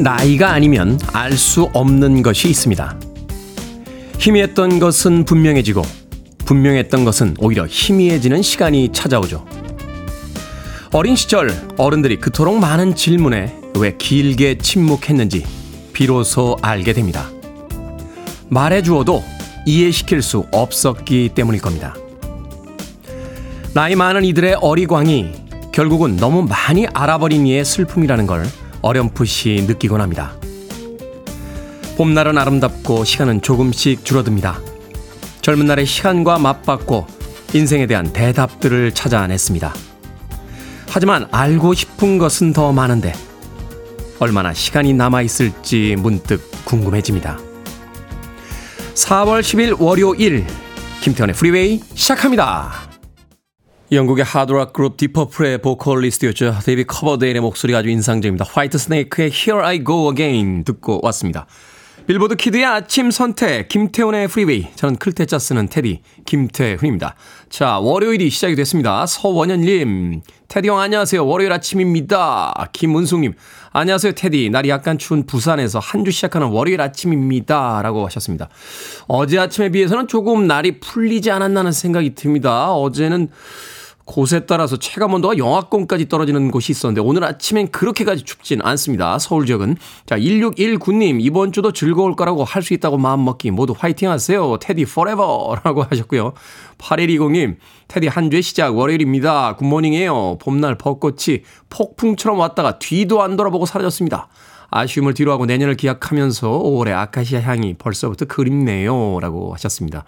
그 나이가 아니면 알 수 없는 것이 있습니다. 희미했던 것은 분명해지고 분명했던 것은 오히려 희미해지는 시간이 찾아오죠. 어린 시절 어른들이 그토록 많은 질문에 왜 길게 침묵했는지 비로소 알게 됩니다. 말해주어도 이해시킬 수 없었기 때문일 겁니다. 나이 많은 이들의 어리광이 결국은 너무 많이 알아버린 이의 슬픔이라는 걸 어렴풋이 느끼곤 합니다. 봄날은 아름답고 시간은 조금씩 줄어듭니다. 젊은 날의 시간과 맞받고 인생에 대한 대답들을 찾아냈습니다. 하지만 알고 싶은 것은 더 많은데 얼마나 시간이 남아있을지 문득 궁금해집니다. 4월 10일 월요일 김태훈의 프리웨이 시작합니다. 영국의 하드락 그룹 딥 퍼플의 보컬리스트였죠. 데이비드 커버데일의 목소리가 아주 인상적입니다. 화이트 스네이크의 Here I Go Again 듣고 왔습니다. 빌보드 키드의 아침 선택 김태훈의 프리웨이 저는 클 태 자 쓰는 테디 김태훈입니다. 자 월요일이 시작이 됐습니다. 서원현님 테디 형 안녕하세요. 월요일 아침입니다. 김은숙님 안녕하세요 테디 날이 약간 추운 부산에서 한 주 시작하는 월요일 아침입니다. 라고 하셨습니다. 어제 아침에 비해서는 조금 날이 풀리지 않았나는 생각이 듭니다. 어제는 곳에 따라서 체감 온도가 영하권까지 떨어지는 곳이 있었는데 오늘 아침엔 그렇게까지 춥진 않습니다. 서울 지역은. 자, 1619님, 이번 주도 즐거울 거라고 할 수 있다고 마음먹기 모두 화이팅 하세요. 테디 forever라고 하셨고요. 8120님, 테디 한 주의 시작 월요일입니다. 굿모닝이에요. 봄날 벚꽃이 폭풍처럼 왔다가 뒤도 안 돌아보고 사라졌습니다. 아쉬움을 뒤로하고 내년을 기약하면서 5월의 아카시아 향이 벌써부터 그립네요. 라고 하셨습니다.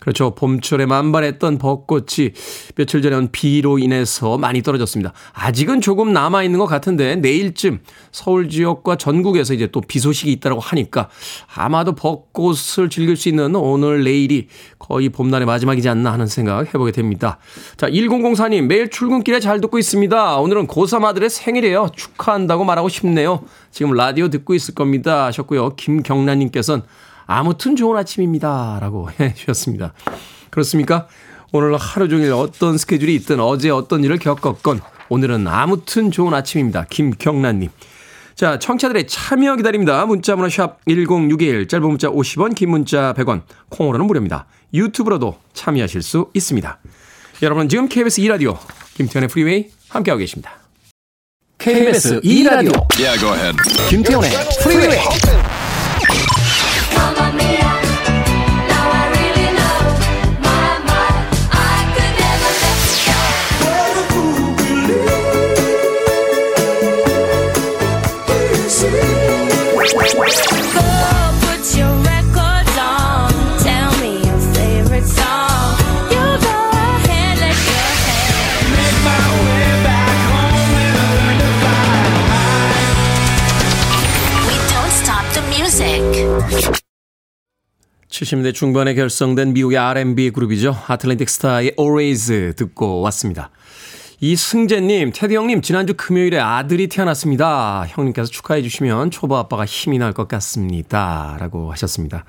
그렇죠. 봄철에 만발했던 벚꽃이 며칠 전에 온 비로 인해서 많이 떨어졌습니다. 아직은 조금 남아 있는 것 같은데 내일쯤 서울 지역과 전국에서 이제 또 비 소식이 있다고 하니까 아마도 벚꽃을 즐길 수 있는 오늘 내일이 거의 봄날의 마지막이지 않나 하는 생각 해보게 됩니다. 자, 1004님 매일 출근길에 잘 듣고 있습니다. 오늘은 고3 아들의 생일이에요. 축하한다고 말하고 싶네요. 지금 라디오 듣고 있을 겁니다 하셨고요. 김경란님께서는 아무튼 좋은 아침입니다. 라고 해 주셨습니다. 그렇습니까? 오늘 하루 종일 어떤 스케줄이 있든 어제 어떤 일을 겪었건 오늘은 아무튼 좋은 아침입니다. 김경란님. 자, 청취자들의 참여 기다립니다. 문자번호 샵 1061, 짧은 문자 50원, 긴 문자 100원, 콩으로는 무료입니다. 유튜브로도 참여하실 수 있습니다. 여러분 지금 KBS 2라디오 김태현의 프리웨이 함께하고 계십니다. KBS 2라디오 yeah, 김태현의 프리웨이 칠십 년대 중반에 결성된 미국의 R&B 그룹이죠. 아틀랜틱 스타의 Always 듣고 왔습니다. 이승재님, 테디 형님, 지난주 금요일에 아들이 태어났습니다. 형님께서 축하해 주시면 초보 아빠가 힘이 날 것 같습니다. 라고 하셨습니다.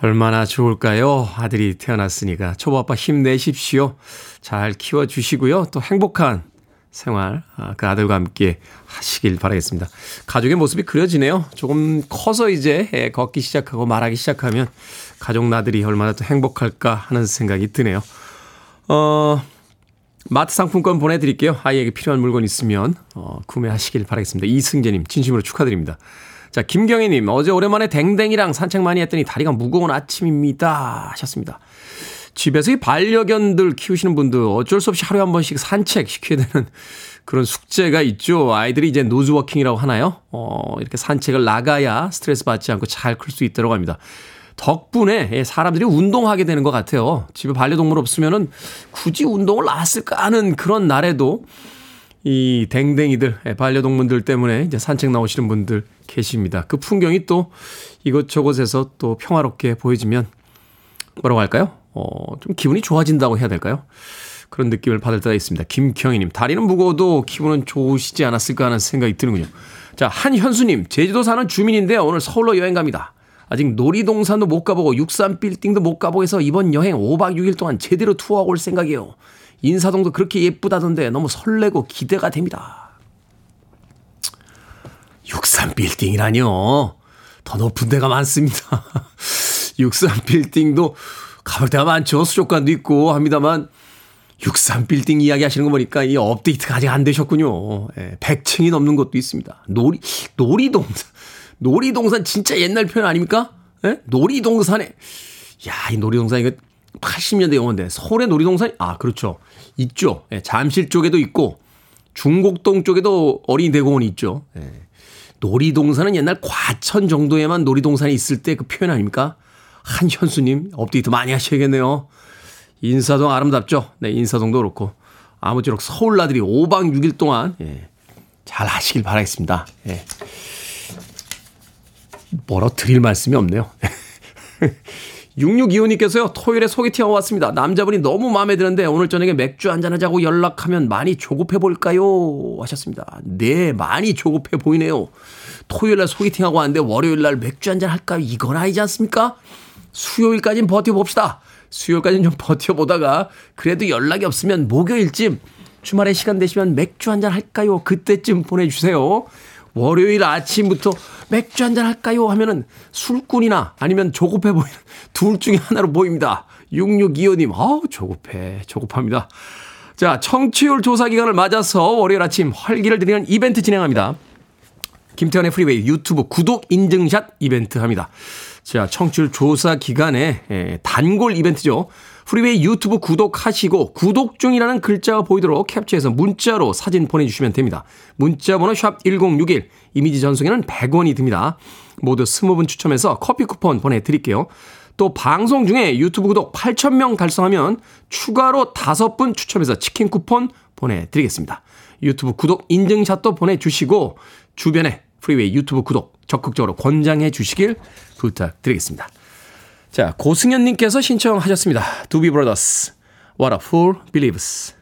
얼마나 좋을까요? 아들이 태어났으니까. 초보 아빠 힘내십시오. 잘 키워주시고요. 또 행복한 생활, 아, 그 아들과 함께 하시길 바라겠습니다. 가족의 모습이 그려지네요. 조금 커서 이제 예, 걷기 시작하고 말하기 시작하면 가족 나들이 얼마나 또 행복할까 하는 생각이 드네요. 어, 마트 상품권 보내드릴게요. 아이에게 필요한 물건 있으면 어, 구매하시길 바라겠습니다. 이승재님 진심으로 축하드립니다. 자 김경희님 어제 오랜만에 댕댕이랑 산책 많이 했더니 다리가 무거운 아침입니다 하셨습니다. 집에서 이 반려견들 키우시는 분들 어쩔 수 없이 하루에 한 번씩 산책 시켜야 되는 그런 숙제가 있죠. 아이들이 이제 노즈워킹이라고 하나요? 어, 이렇게 산책을 나가야 스트레스 받지 않고 잘 클 수 있다고 합니다. 덕분에 사람들이 운동하게 되는 것 같아요. 집에 반려동물 없으면은 굳이 운동을 나왔을까 하는 그런 날에도 이 댕댕이들, 반려동물들 때문에 이제 산책 나오시는 분들 계십니다. 그 풍경이 또 이곳저곳에서 또 평화롭게 보여지면 뭐라고 할까요? 어, 좀 기분이 좋아진다고 해야 될까요? 그런 느낌을 받을 때가 있습니다. 김경희님, 다리는 무거워도 기분은 좋으시지 않았을까 하는 생각이 드는군요. 자, 한현수님, 제주도 사는 주민인데요. 오늘 서울로 여행 갑니다. 아직 놀이동산도 못 가보고 63빌딩도 못 가보고 해서 이번 여행 5박 6일 동안 제대로 투어하고 올 생각이에요. 인사동도 그렇게 예쁘다던데 너무 설레고 기대가 됩니다. 63빌딩이라뇨. 더 높은 데가 많습니다. 63빌딩도 가볼 데가 많죠. 수족관도 있고 합니다만 63빌딩 이야기 하시는 거 보니까 이 업데이트가 아직 안 되셨군요. 예, 100층이 넘는 것도 있습니다. 놀이, 놀이동산. 놀이동산 진짜 옛날 표현 아닙니까? 예? 놀이동산에. 야, 이 놀이동산 이거 80년대 영화인데 서울의 놀이동산 아, 그렇죠. 있죠. 예, 잠실 쪽에도 있고 중곡동 쪽에도 어린이 대공원이 있죠. 예. 놀이동산은 옛날 과천 정도에만 놀이동산이 있을 때 그 표현 아닙니까? 한현수님 업데이트 많이 하셔야겠네요. 인사동 아름답죠? 네, 인사동도 그렇고. 아무쪼록 서울 나들이 5박 6일 동안, 예, 잘 하시길 바라겠습니다. 예. 뭐라 드릴 말씀이 없네요. 6625님께서요, 토요일에 소개팅 하고 왔습니다. 남자분이 너무 마음에 드는데 오늘 저녁에 맥주 한잔하자고 연락하면 많이 조급해 볼까요? 하셨습니다. 네, 많이 조급해 보이네요. 토요일날 소개팅하고 왔는데 월요일날 맥주 한잔 할까요? 이건 아니지 않습니까? 수요일까지는 버텨봅시다. 수요일까지는 좀 버텨보다가 그래도 연락이 없으면 목요일쯤 주말에 시간 되시면 맥주 한잔 할까요? 그때쯤 보내주세요. 월요일 아침부터 맥주 한잔 할까요? 하면은 술꾼이나 아니면 조급해 보이는 둘 중에 하나로 보입니다. 6625님, 아우, 조급해. 조급합니다. 자, 청취율 조사 기간을 맞아서 월요일 아침 활기를 드리는 이벤트 진행합니다. 김태훈의 프리웨이 유튜브 구독 인증샷 이벤트 합니다. 자, 청취율 조사 기간에 예, 단골 이벤트죠. 프리웨이 유튜브 구독하시고 구독 중이라는 글자가 보이도록 캡처해서 문자로 사진 보내주시면 됩니다. 문자 번호 샵 1061, 이미지 전송에는 100원이 듭니다. 모두 20분 추첨해서 커피 쿠폰 보내드릴게요. 또 방송 중에 유튜브 구독 8,000명 달성하면 추가로 5분 추첨해서 치킨 쿠폰 보내드리겠습니다. 유튜브 구독 인증샷도 보내주시고 주변에 프리웨이 유튜브 구독 적극적으로 권장해 주시길 부탁드리겠습니다. 자, 고승현님께서 신청하셨습니다. 두비 브라더스, What a Fool Believes.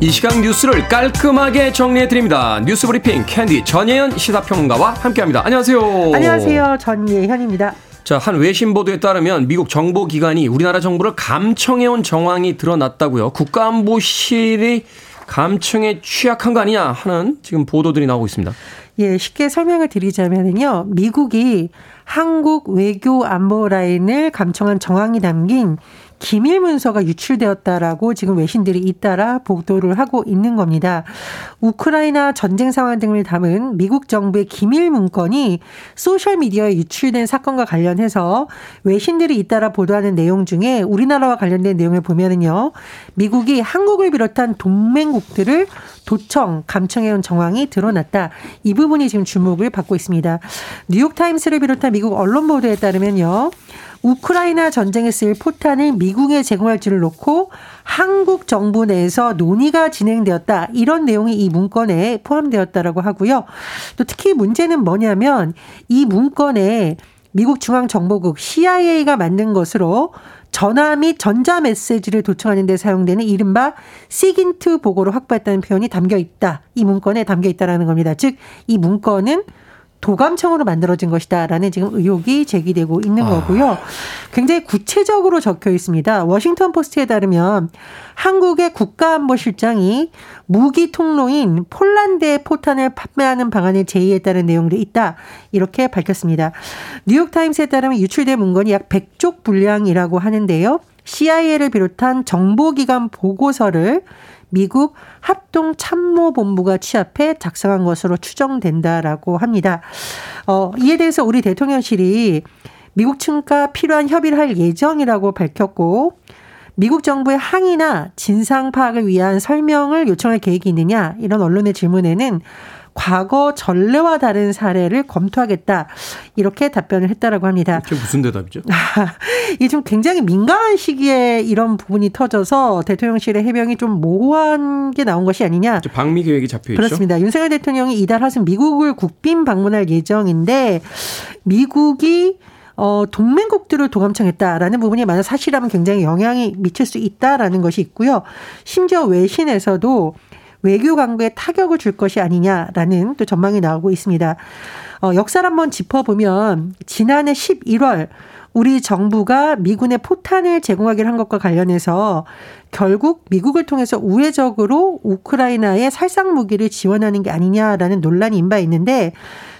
이 시간 뉴스를 깔끔하게 정리해 드립니다. 뉴스 브리핑 캔디 전예현 시사평론가와 함께합니다. 안녕하세요. 안녕하세요. 전예현입니다. 자, 한 외신 보도에 따르면 미국 정보기관이 우리나라 정부를 감청해온 정황이 드러났다고요. 국가안보실이 감청에 취약한 거 아니냐 하는 지금 보도들이 나오고 있습니다. 예, 쉽게 설명을 드리자면요. 미국이 한국 외교 안보 라인을 감청한 정황이 담긴 기밀 문서가 유출되었다라고 지금 외신들이 잇따라 보도를 하고 있는 겁니다. 우크라이나 전쟁 상황 등을 담은 미국 정부의 기밀 문건이 소셜 미디어에 유출된 사건과 관련해서 외신들이 잇따라 보도하는 내용 중에 우리나라와 관련된 내용을 보면은요. 미국이 한국을 비롯한 동맹국들을 도청, 감청해온 정황이 드러났다. 이 부분이 지금 주목을 받고 있습니다. 뉴욕타임스를 비롯한 미국 언론 보도에 따르면요. 우크라이나 전쟁에 쓰일 포탄을 미국에 제공할지를 놓고 한국 정부 내에서 논의가 진행되었다. 이런 내용이 이 문건에 포함되었다라고 하고요. 또 특히 문제는 뭐냐면 이 문건에 미국 중앙정보국 CIA가 만든 것으로 전화 및 전자 메시지를 도청하는 데 사용되는 이른바 시긴트 보고를 확보했다는 표현이 담겨 있다. 이 문건에 담겨 있다라는 겁니다. 즉 이 문건은 도감청으로 만들어진 것이다라는 지금 의혹이 제기되고 있는 아. 거고요. 굉장히 구체적으로 적혀 있습니다. 워싱턴 포스트에 따르면 한국의 국가안보실장이 무기 통로인 폴란드에 포탄을 판매하는 방안을 제의했다는 내용도 있다. 이렇게 밝혔습니다. 뉴욕타임스에 따르면 유출된 문건이 약 100쪽 분량이라고 하는데요. CIA를 비롯한 정보기관 보고서를 미국 합동 참모 본부가 취합해 작성한 것으로 추정된다라고 합니다. 어, 이에 대해서 우리 대통령실이 미국 측과 필요한 협의를 할 예정이라고 밝혔고 미국 정부의 항의나 진상 파악을 위한 설명을 요청할 계획이 있느냐 이런 언론의 질문에는 과거 전례와 다른 사례를 검토하겠다. 이렇게 답변을 했다라고 합니다. 이게 무슨 대답이죠? 이게 좀 굉장히 민감한 시기에 이런 부분이 터져서 대통령실의 해명이 좀 모호한 게 나온 것이 아니냐. 방미 계획이 잡혀 있죠. 그렇습니다. 윤석열 대통령이 이달 하순 미국을 국빈 방문할 예정인데 미국이 어, 동맹국들을 도감청했다라는 부분이 만약 사실이라면 굉장히 영향이 미칠 수 있다라는 것이 있고요. 심지어 외신에서도 외교 강국에 타격을 줄 것이 아니냐라는 또 전망이 나오고 있습니다. 어, 역사를 한번 짚어보면 지난해 11월 우리 정부가 미군의 포탄을 제공하기로 한 것과 관련해서 결국 미국을 통해서 우회적으로 우크라이나에 살상 무기를 지원하는 게 아니냐라는 논란이 인바 있는데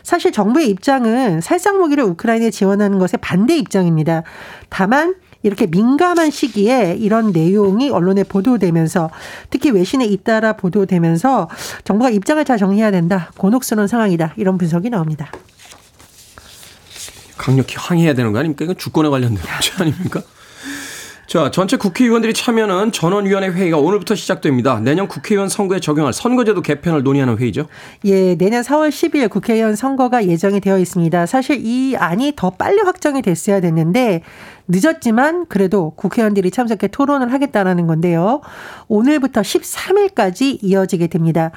사실 정부의 입장은 살상 무기를 우크라이나에 지원하는 것에 반대 입장입니다. 다만 이렇게 민감한 시기에 이런 내용이 언론에 보도되면서 특히 외신에 잇따라 보도되면서 정부가 입장을 잘 정리해야 된다. 곤혹스러운 상황이다. 이런 분석이 나옵니다. 강력히 항의해야 되는 거 아닙니까? 이건 주권에 관련된 문제 아닙니까? 자, 전체 국회의원들이 참여하는 전원위원회 회의가 오늘부터 시작됩니다. 내년 국회의원 선거에 적용할 선거제도 개편을 논의하는 회의죠? 예, 내년 4월 10일 국회의원 선거가 예정이 되어 있습니다. 사실 이 안이 더 빨리 확정이 됐어야 됐는데 늦었지만 그래도 국회의원들이 참석해 토론을 하겠다라는 건데요. 오늘부터 13일까지 이어지게 됩니다.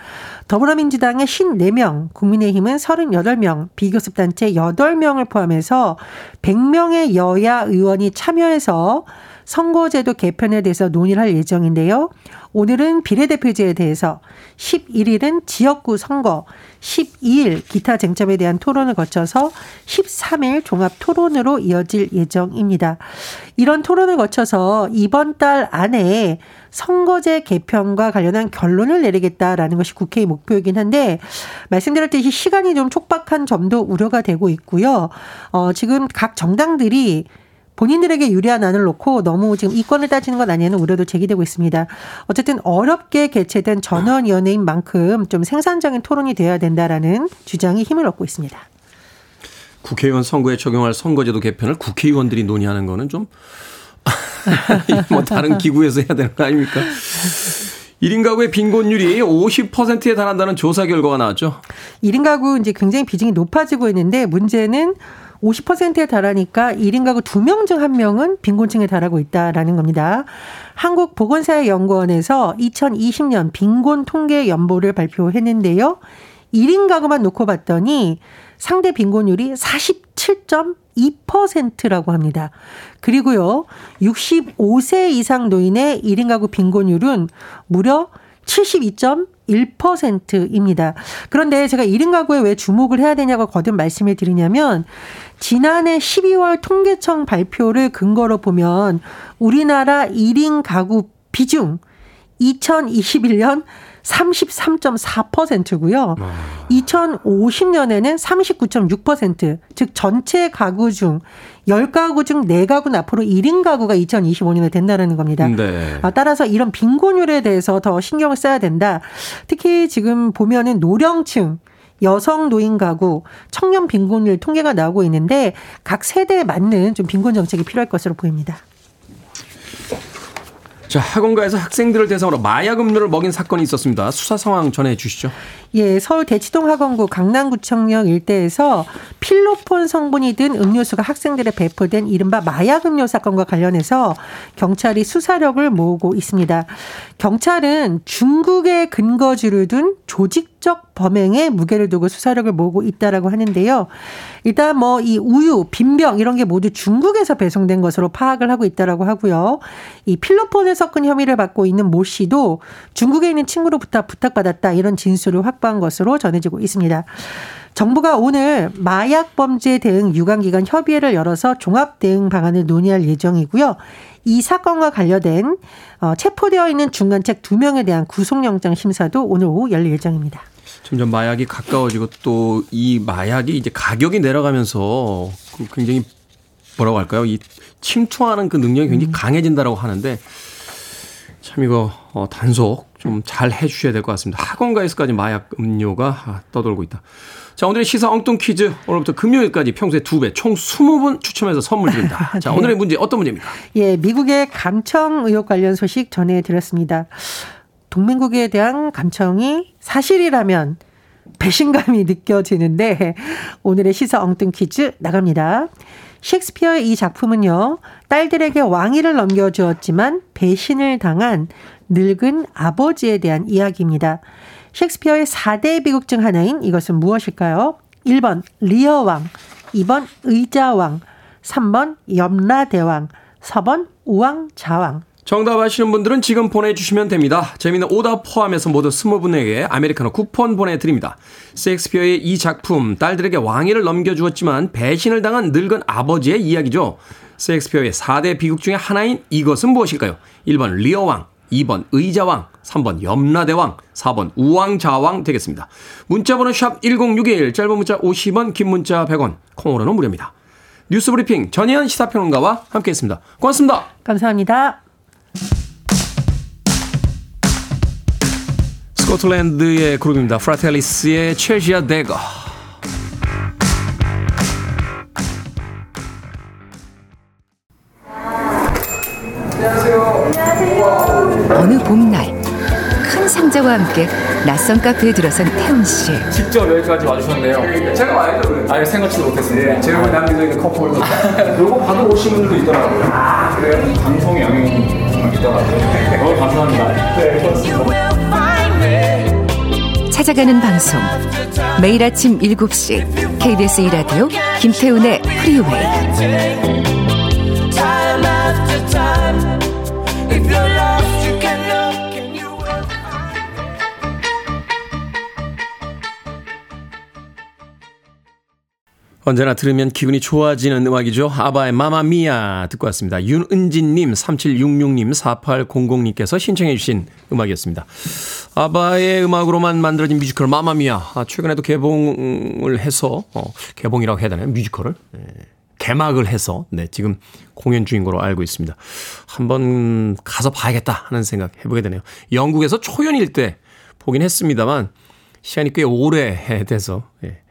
더불어민주당의 54명, 국민의힘은 38명, 비교섭단체 8명을 포함해서 100명의 여야 의원이 참여해서 선거제도 개편에 대해서 논의를 할 예정인데요. 오늘은 비례대표제에 대해서 11일은 지역구 선거, 12일 기타 쟁점에 대한 토론을 거쳐서 13일 종합 토론으로 이어질 예정입니다. 이런 토론을 거쳐서 이번 달 안에 선거제 개편과 관련한 결론을 내리겠다라는 것이 국회의 목표이긴 한데 말씀드렸듯이 시간이 좀 촉박한 점도 우려가 되고 있고요. 어, 지금 각 정당들이 본인들에게 유리한 안을 놓고 너무 지금 이권을 따지는 것 아니냐는 우려도 제기되고 있습니다. 어쨌든 어렵게 개최된 전원위원회인 만큼 좀 생산적인 토론이 되어야 된다라는 주장이 힘을 얻고 있습니다. 국회의원 선거에 적용할 선거제도 개편을 국회의원들이 논의하는 거는 좀, 뭐 다른 기구에서 해야 되는 거 아닙니까? 1인 가구의 빈곤율이 50%에 달한다는 조사 결과가 나왔죠. 1인 가구 이제 굉장히 비중이 높아지고 있는데 문제는 50%에 달하니까 1인 가구 2명 중 1명은 빈곤층에 달하고 있다라는 겁니다. 한국보건사회연구원에서 2020년 빈곤 통계 연보를 발표했는데요. 1인 가구만 놓고 봤더니 상대 빈곤율이 47.2%라고 합니다. 그리고요, 65세 이상 노인의 1인 가구 빈곤율은 무려 72.1%입니다. 그런데 제가 1인 가구에 왜 주목을 해야 되냐고 거듭 말씀을 드리냐면 지난해 12월 통계청 발표를 근거로 보면 우리나라 1인 가구 비중 2021년 33.4%고요. 아. 2050년에는 39.6%, 즉 전체 가구 중 10가구 중 4가구는 앞으로 1인 가구가 2025년에 된다는 겁니다. 네. 아, 따라서 이런 빈곤율에 대해서 더 신경을 써야 된다. 특히 지금 보면은 노령층 여성 노인 가구, 청년 빈곤율 통계가 나오고 있는데 각 세대에 맞는 좀 빈곤 정책이 필요할 것으로 보입니다. 자, 학원가에서 학생들을 대상으로 마약 음료를 먹인 사건이 있었습니다. 수사 상황 전해 주시죠. 예, 서울 대치동 학원구 강남구청역 일대에서 필로폰 성분이 든 음료수가 학생들에 배포된 이른바 마약 음료 사건과 관련해서 경찰이 수사력을 모으고 있습니다. 경찰은 중국에 근거지를 둔 조직적 범행에 무게를 두고 수사력을 모으고 있다라고 하는데요. 일단 뭐 이 우유, 빈병 이런 게 모두 중국에서 배송된 것으로 파악을 하고 있다라고 하고요. 이 필로폰을 섞은 혐의를 받고 있는 모 씨도 중국에 있는 친구로부터 부탁받았다 이런 진술을 확보 확보한 것으로 전해지고 있습니다. 정부가 오늘 마약 범죄 대응 유관 기관 협의회를 열어서 종합 대응 방안을 논의할 예정이고요. 이 사건과 관련된 어, 체포되어 있는 중간책 두 명에 대한 구속영장 심사도 오늘 오후 열릴 예정입니다. 점점 마약이 가까워지고 또 이 마약이 이제 가격이 내려가면서 그 굉장히 뭐라고 할까요? 이 침투하는 그 능력이 굉장히 음. 강해진다라고 하는데 참 이거 어, 단속 좀 잘 해주셔야 될 것 같습니다. 학원가에서까지 마약 음료가 떠돌고 있다. 자, 오늘의 시사 엉뚱 퀴즈. 오늘부터 금요일까지 평소에 두 배, 총 20분 추첨해서 선물 드립니다. 자, 네. 오늘의 문제 어떤 문제입니까? 예, 미국의 감청 의혹 관련 소식 전해드렸습니다. 동맹국에 대한 감청이 사실이라면 배신감이 느껴지는데 오늘의 시사 엉뚱 퀴즈 나갑니다. 셰익스피어의 이 작품은요, 딸들에게 왕위를 넘겨주었지만 배신을 당한 늙은 아버지에 대한 이야기입니다. 셰익스피어의 4대 비극 중 하나인 이것은 무엇일까요? 1번 리어왕, 2번 의자왕, 3번 염라대왕, 4번 우왕좌왕. 정답 아시는 분들은 지금 보내주시면 됩니다. 재미는 오답 포함해서 모두 스무 분에게 아메리카노 쿠폰 보내드립니다. 셰익스피어의 이 작품, 딸들에게 왕위를 넘겨주었지만 배신을 당한 늙은 아버지의 이야기죠. 셰익스피어의 4대 비극 중에 하나인 이것은 무엇일까요? 1번 리어왕, 2번 의자왕, 3번 염라대왕, 4번 우왕좌왕 되겠습니다. 문자번호 샵 1061, 짧은 문자 50원, 긴 문자 100원, 콩으로는 무료입니다. 뉴스 브리핑 전예현 시사평론가와 함께했습니다. 고맙습니다. 감사합니다. 스코틀랜드의 그룹입니다. 프라텔리스의 Chelsea Dagger. 어느 봄날 큰 상자와 함께 낯선 카페에 들어선 태훈 씨. 직접 여기까지 와주셨네요. 제가 와야죠. 아예 생각지도 못했습니다. 네, 제가 남겨져 있는 커플. 요거 받으러 오신 분들도 있더라고요. 아, 그래요? 방송에 영향이 있더라고요. 너무 감사합니다. 네, 고맙습니다. 찾아가는 방송. 매일 아침 7시 KBS 2라디오 김태훈의 프리웨이. 언제나 들으면 기분이 좋아지는 음악이죠. 아바의 마마미아 듣고 왔습니다. 윤은진님, 3766님, 4800님께서 신청해 주신 음악이었습니다. 아바의 음악으로만 만들어진 뮤지컬 마마미아. 아, 최근에도 개봉을 해서, 어, 개봉이라고 해야 되나요? 뮤지컬을? 네. 개막을 해서, 네, 지금 공연 중인 걸로 알고 있습니다. 한번 가서 봐야겠다 하는 생각 해보게 되네요. 영국에서 초연일 때 보긴 했습니다만, 시간이 꽤 오래 돼서, 예.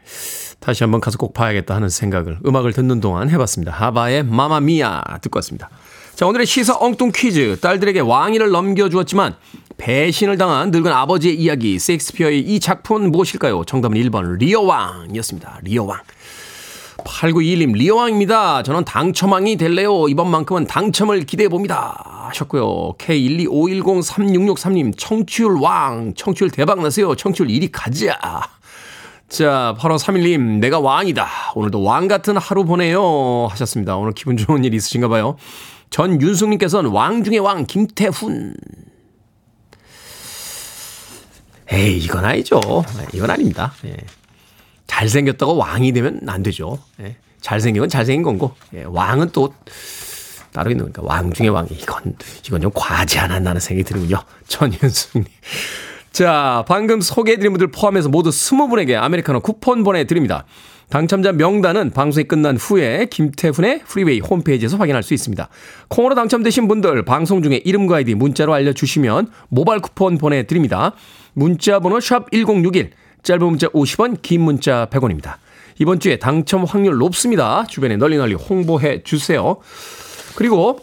다시 한번 가서 꼭 봐야겠다 하는 생각을 음악을 듣는 동안 해봤습니다. 하바의 마마미아 듣고 왔습니다. 자, 오늘의 시사 엉뚱 퀴즈. 딸들에게 왕위를 넘겨주었지만 배신을 당한 늙은 아버지의 이야기. 셰익스피어의 이 작품은 무엇일까요? 정답은 1번 리어왕이었습니다. 리어왕. 8921님, 리어왕입니다. 저는 당첨왕이 될래요. 이번만큼은 당첨을 기대해봅니다. 하셨고요. K125103663님, 청취율 왕. 청취율 대박 나세요. 청취율 1위 가자. 자, 8531님, 내가 왕이다. 오늘도 왕 같은 하루 보내요. 하셨습니다. 오늘 기분 좋은 일 있으신가 봐요. 전윤숙님께서는 왕 중의 왕, 김태훈. 에이, 이건 아니죠. 이건 아닙니다. 예. 잘생겼다고 왕이 되면 안 되죠. 예. 잘생긴 건 잘생긴 건고, 예. 왕은 또 따로 있는 거니까. 왕 중의 왕이. 이건, 이건 좀 과하지 않았나는 생각이 드는군요. 전윤숙님. 자, 방금 소개해드린 분들 포함해서 모두 20분에게 아메리카노 쿠폰 보내드립니다. 당첨자 명단은 방송이 끝난 후에 김태훈의 프리웨이 홈페이지에서 확인할 수 있습니다. 콩으로 당첨되신 분들 방송 중에 이름과 아이디 문자로 알려주시면 모바일 쿠폰 보내드립니다. 문자 번호 샵 1061, 짧은 문자 50원, 긴 문자 100원입니다. 이번 주에 당첨 확률 높습니다. 주변에 널리 널리 홍보해 주세요. 그리고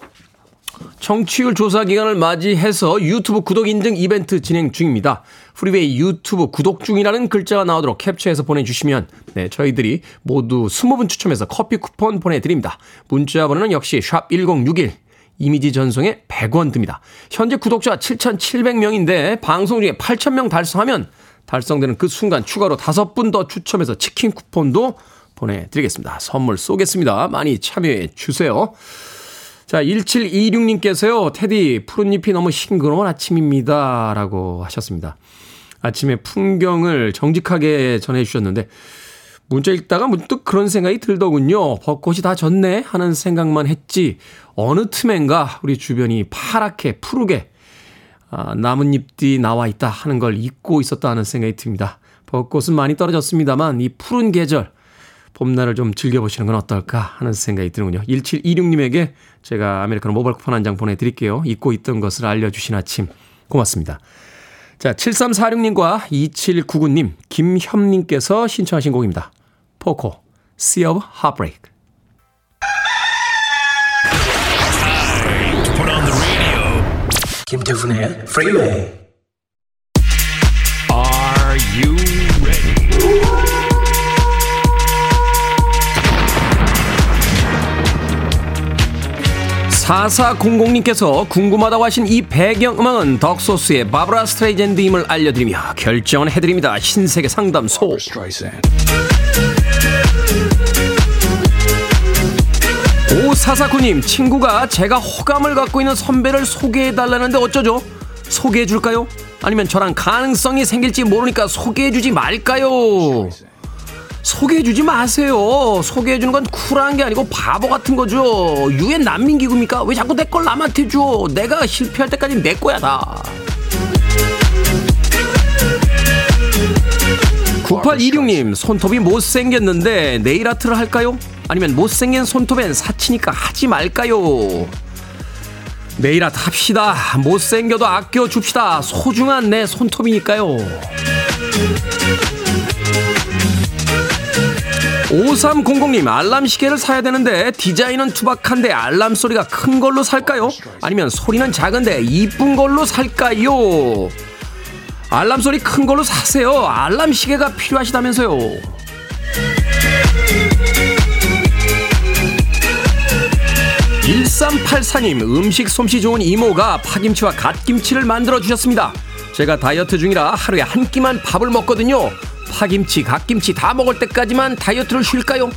청취율 조사 기간을 맞이해서 유튜브 구독 인증 이벤트 진행 중입니다. 프리웨이 유튜브 구독 중이라는 글자가 나오도록 캡처해서 보내주시면 네, 저희들이 모두 20분 추첨해서 커피 쿠폰 보내드립니다. 문자 번호는 역시 샵 1061. 이미지 전송에 100원 듭니다. 현재 구독자 7,700명인데 방송 중에 8,000명 달성하면 달성되는 그 순간 추가로 5분 더 추첨해서 치킨 쿠폰도 보내드리겠습니다. 선물 쏘겠습니다. 많이 참여해 주세요. 자, 1726님께서요, 테디, 푸른잎이 너무 싱그러운 아침입니다. 라고 하셨습니다. 아침에 풍경을 정직하게 전해주셨는데, 문자 읽다가 문득 그런 생각이 들더군요. 벚꽃이 다 졌네? 하는 생각만 했지, 어느 틈엔가 우리 주변이 파랗게, 푸르게, 아, 나뭇잎들이 나와 있다 하는 걸 잊고 있었다 하는 생각이 듭니다. 벚꽃은 많이 떨어졌습니다만, 이 푸른 계절, 봄날을 좀 즐겨보시는 건 어떨까 하는 생각이 드는군요. 1726님에게 제가 아메리카노 모바일 쿠폰 한 장 보내드릴게요. 잊고 있던 것을 알려주신 아침 고맙습니다. 자, 7346님과 2799님, 김현님께서 신청하신 곡입니다. Poco, Sea of Heartbreak. 김태훈의 프리웨이 Are you 4400님께서 궁금하다고 하신 이 배경음악은 덕소스의 바브라 스트레이젠드임을 알려드리며 결정을 해드립니다. 신세계 상담소. 9449님, 친구가 제가 호감을 갖고 있는 선배를 소개해달라는데 어쩌죠? 소개해줄까요? 아니면 저랑 가능성이 생길지 모르니까 소개해주지 말까요? 소개해주지 마세요. 소개해주는 건 쿨한 게 아니고 바보 같은 거죠. 유엔 난민기구입니까? 왜 자꾸 내 걸 남한테 줘? 내가 실패할 때까지 내 거야, 다. 9826님, 손톱이 못생겼는데 네일 아트를 할까요? 아니면 못생긴 손톱엔 사치니까 하지 말까요? 네일 아트 합시다. 못생겨도 아껴줍시다. 소중한 내 손톱이니까요. 5300님 알람 시계를 사야 되는데 디자인은 투박한데 알람 소리가 큰 걸로 살까요? 아니면 소리는 작은데 이쁜 걸로 살까요? 알람 소리 큰 걸로 사세요. 알람 시계가 필요하시다면서요. 1384님 음식 솜씨 좋은 이모가 파김치와 갓김치를 만들어 주셨습니다. 제가 다이어트 중이라 하루에 한 끼만 밥을 먹거든요. 파김치, 갓김치 다 먹을 때까지만 다이어트를 쉴까요?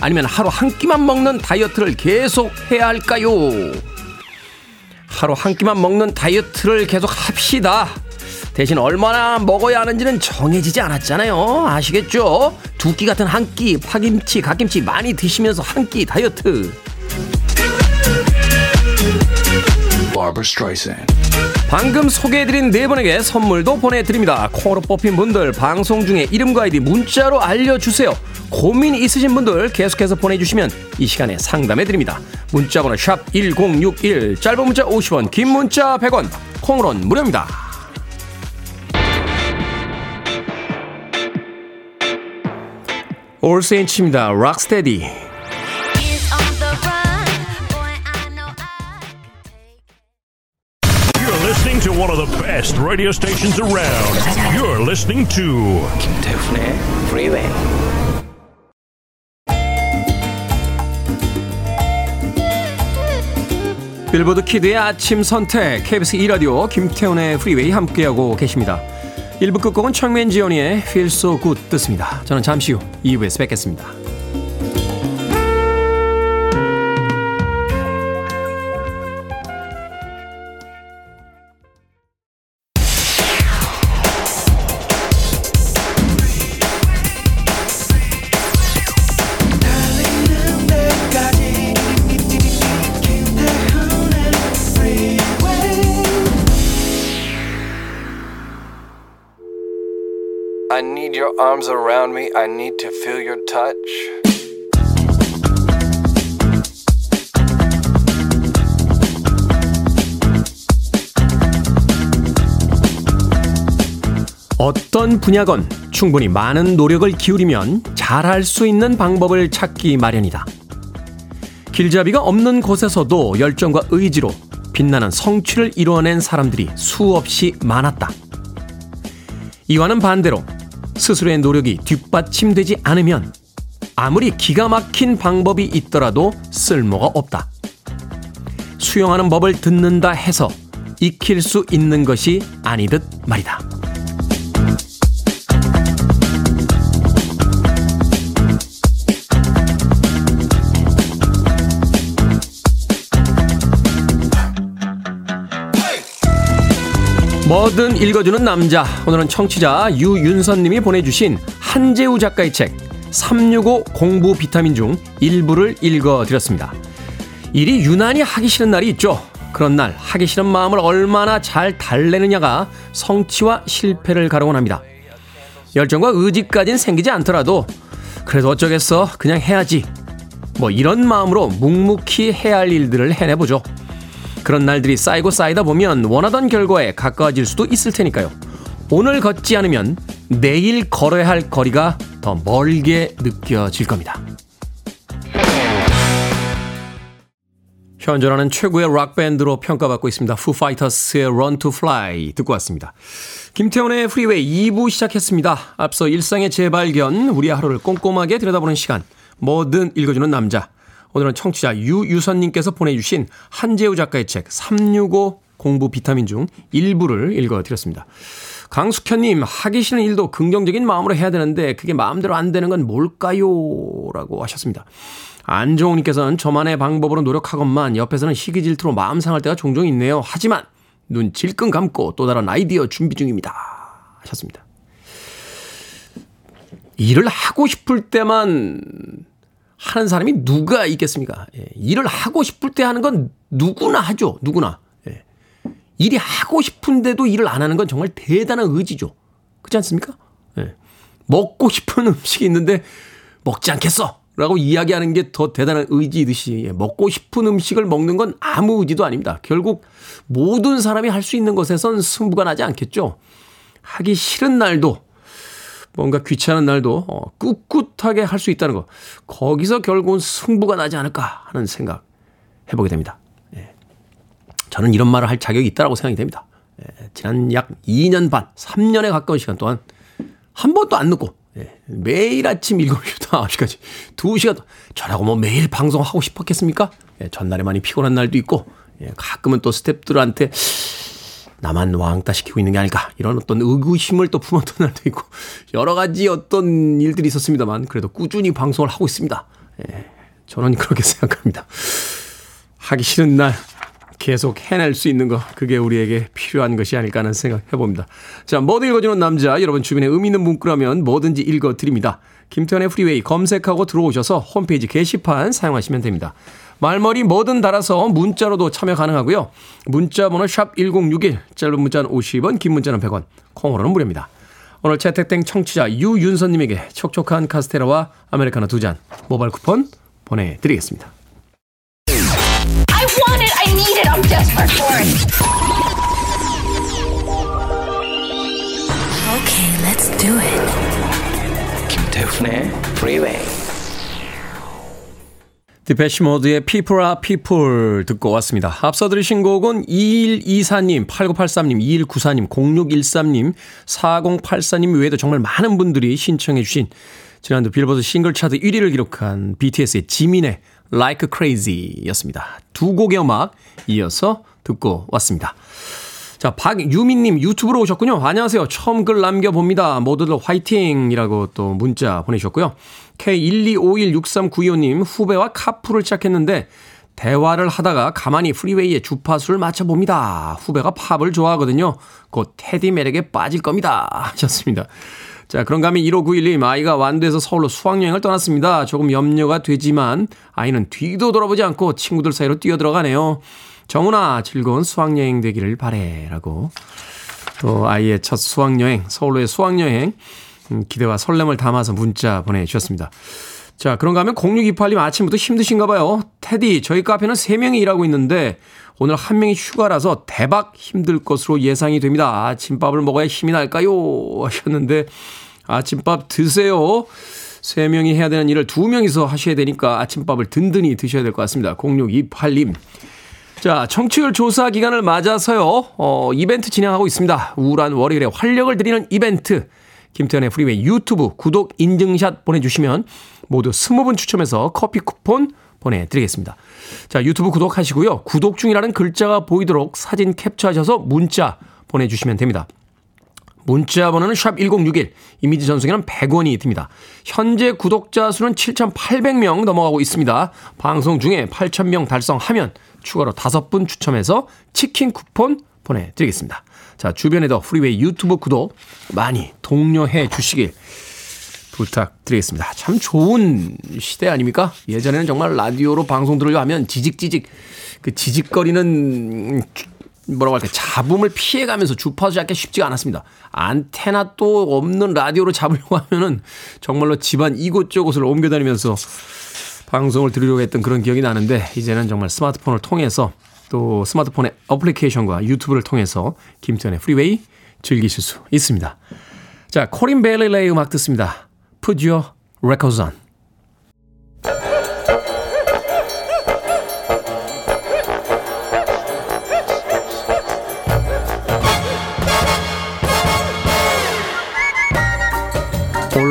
아니면 하루 한 끼만 먹는 다이어트를 계속 해야 할까요? 하루 한 끼만 먹는 다이어트를 계속 합시다. 대신 얼마나 먹어야 하는지는 정해지지 않았잖아요. 아시겠죠? 두 끼 같은 한 끼, 파김치, 갓김치 많이 드시면서 한 끼 다이어트. 방금 소개해드린 네 분에게 선물도 보내드립니다. 콩으로 뽑힌 분들 방송 중에 이름과 아이디 문자로 알려주세요. 고민 있으신 분들 계속해서 보내주시면 이 시간에 상담해드립니다. 문자번호 샵1061 짧은 문자 50원 긴 문자 100원 콩으로는 무료입니다. 올세인치입니다. 락스테디 best radio stations around. You're listening to 김태훈의 Freeway. 빌보드 키드의 아침 선택 KBS 2 라디오 김태훈의 프리웨이 함께하고 계십니다. 1부 끝곡은 청맨지연이의 Feel So Good 듣습니다. 저는 잠시 후 2부에서 뵙겠습니다. Arms around me. I need to feel your touch. 어떤 분야건 충분히 많은 노력을 기울이면 잘할 수 있는 방법을 찾기 마련이다. 길잡이가 없는 곳에서도 열정과 의지로 빛나는 성취를 이루어낸 사람들이 수없이 많았다. 이와는 반대로 스스로의 노력이 뒷받침되지 않으면 아무리 기가 막힌 방법이 있더라도 쓸모가 없다. 수용하는 법을 듣는다 해서 익힐 수 있는 것이 아니듯 말이다. 뭐든 읽어주는 남자. 오늘은 청취자 유윤선님이 보내주신 한재우 작가의 책 365 공부 비타민 중 일부를 읽어드렸습니다. 일이 유난히 하기 싫은 날이 있죠. 그런 날 하기 싫은 마음을 얼마나 잘 달래느냐가 성취와 실패를 가르곤 합니다. 열정과 의지까진 생기지 않더라도 그래도 어쩌겠어 그냥 해야지 뭐 이런 마음으로 묵묵히 해야 할 일들을 해내보죠. 그런 날들이 쌓이고 쌓이다 보면 원하던 결과에 가까워질 수도 있을 테니까요. 오늘 걷지 않으면 내일 걸어야 할 거리가 더 멀게 느껴질 겁니다. 현존하는 최고의 락밴드로 평가받고 있습니다. 푸파이터스의 Run to Fly 듣고 왔습니다. 김태훈의 프리웨이 2부 시작했습니다. 앞서 일상의 재발견, 우리의 하루를 꼼꼼하게 들여다보는 시간, 뭐든 읽어주는 남자. 오늘은 청취자 유유선님께서 보내주신 한재우 작가의 책 365 공부 비타민 중 일부를 읽어드렸습니다. 강숙현님, 하기 싫은 일도 긍정적인 마음으로 해야 되는데 그게 마음대로 안 되는 건 뭘까요? 라고 하셨습니다. 안종훈님께서는 저만의 방법으로 노력하건만 옆에서는 시기 질투로 마음 상할 때가 종종 있네요. 하지만 눈 질끈 감고 또 다른 아이디어 준비 중입니다. 하셨습니다. 일을 하고 싶을 때만 하는 사람이 누가 있겠습니까? 예, 일을 하고 싶을 때 하는 건 누구나 하죠. 누구나. 예. 일이 하고 싶은데도 일을 안 하는 건 정말 대단한 의지죠. 그렇지 않습니까? 예. 먹고 싶은 음식이 있는데 먹지 않겠어. 라고 이야기하는 게 더 대단한 의지이듯이 예, 먹고 싶은 음식을 먹는 건 아무 의지도 아닙니다. 결국 모든 사람이 할 수 있는 것에선 승부가 나지 않겠죠. 하기 싫은 날도 뭔가 귀찮은 날도 어, 꿋꿋하게 할 수 있다는 거. 거기서 결국은 승부가 나지 않을까 하는 생각 해보게 됩니다. 예. 저는 이런 말을 할 자격이 있다고 생각이 됩니다. 예. 지난 약 2년 반, 3년에 가까운 시간 동안 한 번도 안 늦고 예. 매일 아침 7시부터 9시까지 2시간 저라고 뭐 매일 방송하고 싶었겠습니까? 예. 전날에 많이 피곤한 날도 있고 예. 가끔은 또 스탭들한테 나만 왕따 시키고 있는 게 아닐까 이런 어떤 의구심을 또 품었던 날도 있고 여러 가지 어떤 일들이 있었습니다만 그래도 꾸준히 방송을 하고 있습니다. 예, 저는 그렇게 생각합니다. 하기 싫은 날 계속 해낼 수 있는 거 그게 우리에게 필요한 것이 아닐까 하는 생각 해봅니다. 자, 뭐든 읽어주는 남자 여러분 주변에 의미 있는 문구라면 뭐든지 읽어드립니다. 김태현의 프리웨이 검색하고 들어오셔서 홈페이지 게시판 사용하시면 됩니다. 말머리 뭐든 달아서 문자로도 참여 가능하고요. 문자 번호 샵 1061, 짧은 문자는 50원, 긴 문자는 100원, 콩으로는 무료입니다. 오늘 채택된 청취자 유윤선님에게 촉촉한 카스테라와 아메리카노 두 잔 모바일 쿠폰 보내드리겠습니다. Okay, let's do it. 김태훈의 Freeway. 디페시 모드의 People are People 듣고 왔습니다. 앞서 들으신 곡은 2124님, 8983님, 2194님, 0613님, 4084님 외에도 정말 많은 분들이 신청해 주신 지난주 빌보드 싱글 차트 1위를 기록한 BTS의 지민의 Like Crazy 였습니다. 두 곡의 음악 이어서 듣고 왔습니다. 자, 박유민님 유튜브로 오셨군요. 안녕하세요. 처음 글 남겨봅니다. 모두들 화이팅 이라고 또 문자 보내주셨고요. K125163925님 후배와 카풀을 시작했는데 대화를 하다가 가만히 프리웨이에 주파수를 맞춰봅니다. 후배가 팝을 좋아하거든요. 곧 테디 매력에 빠질 겁니다. 하셨습니다. 자, 그런가 하면 1591님, 아이가 완도에서 서울로 수학여행을 떠났습니다. 조금 염려가 되지만 아이는 뒤도 돌아보지 않고 친구들 사이로 뛰어들어가네요. 정훈아, 즐거운 수학여행 되기를 바래. 라고. 또 아이의 첫 수학여행, 서울로의 수학여행, 음, 기대와 설렘을 담아서 문자 보내주셨습니다. 자, 그런가 하면 0628님 아침부터 힘드신가 봐요. 테디, 저희 카페는 3명이 일하고 있는데 오늘 한 명이 휴가라서 대박 힘들 것으로 예상이 됩니다. 아침밥을 먹어야 힘이 날까요? 하셨는데 아침밥 드세요. 3명이 해야 되는 일을 2명이서 하셔야 되니까 아침밥을 든든히 드셔야 될 것 같습니다. 0628님. 자, 청취율 조사 기간을 맞아서요, 어, 이벤트 진행하고 있습니다. 우울한 월요일에 활력을 드리는 이벤트. 김태훈의 프리웨이 유튜브 구독 인증샷 보내주시면 모두 20분 추첨해서 커피 쿠폰 보내드리겠습니다. 자, 유튜브 구독하시고요. 구독 중이라는 글자가 보이도록 사진 캡처하셔서 문자 보내주시면 됩니다. 문자 번호는 샵 1061, 이미지 전송에는 100원이 듭니다. 현재 구독자 수는 7,800명 넘어가고 있습니다. 방송 중에 8,000명 달성하면 추가로 5분 추첨해서 치킨 쿠폰 보내드리겠습니다. 자, 주변에도 프리웨이 유튜브 구독 많이 독려해 주시길 부탁드리겠습니다. 참 좋은 시대 아닙니까? 예전에는 정말 라디오로 방송 들으려 하면 지직지직 그 지직거리는 뭐라고 할까 잡음을 피해가면서 주파수 잡기 쉽지가 않았습니다. 안테나 또 없는 라디오로 잡으려고 하면은 정말로 집안 이곳저곳을 옮겨다니면서 방송을 들으려고 했던 그런 기억이 나는데 이제는 정말 스마트폰을 통해서 또 스마트폰의 어플리케이션과 유튜브를 통해서 김태훈의 프리웨이 즐기실 수 있습니다. 자, Corinne Bailey Rae의 음악 듣습니다. Put your records on.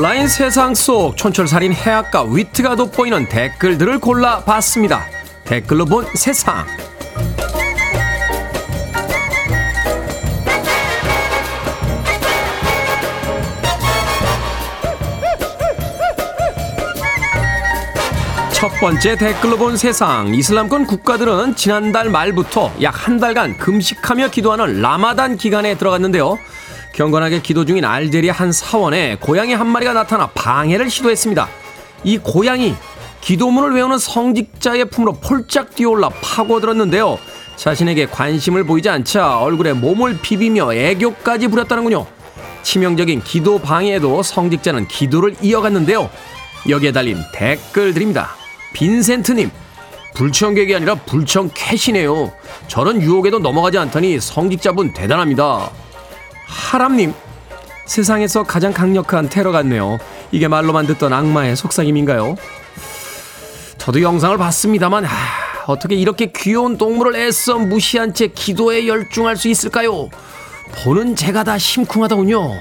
온라인 세상 속 촌철살인 해학과 위트가 돋보이는 댓글들을 골라봤습니다. 댓글로 본 세상. 첫 번째 댓글로 본 세상 이슬람권 국가들은 지난달 말부터 약 한 달간 금식하며 기도하는 라마단 기간에 들어갔는데요. 경건하게 기도 중인 알제리아 한 사원에 고양이 한 마리가 나타나 방해를 시도했습니다. 이 고양이 기도문을 외우는 성직자의 품으로 폴짝 뛰어올라 파고들었는데요. 자신에게 관심을 보이지 않자 얼굴에 몸을 비비며 애교까지 부렸다는군요. 치명적인 기도 방해에도 성직자는 기도를 이어갔는데요. 여기에 달린 댓글들입니다. 빈센트님, 불청객이 아니라 불청캐시네요. 저런 유혹에도 넘어가지 않다니 성직자분 대단합니다. 하람님, 세상에서 가장 강력한 테러 같네요. 이게 말로만 듣던 악마의 속삭임인가요? 저도 영상을 봤습니다만, 하, 어떻게 이렇게 귀여운 동물을 애써 무시한 채 기도에 열중할 수 있을까요? 보는 제가 다 심쿵하더군요.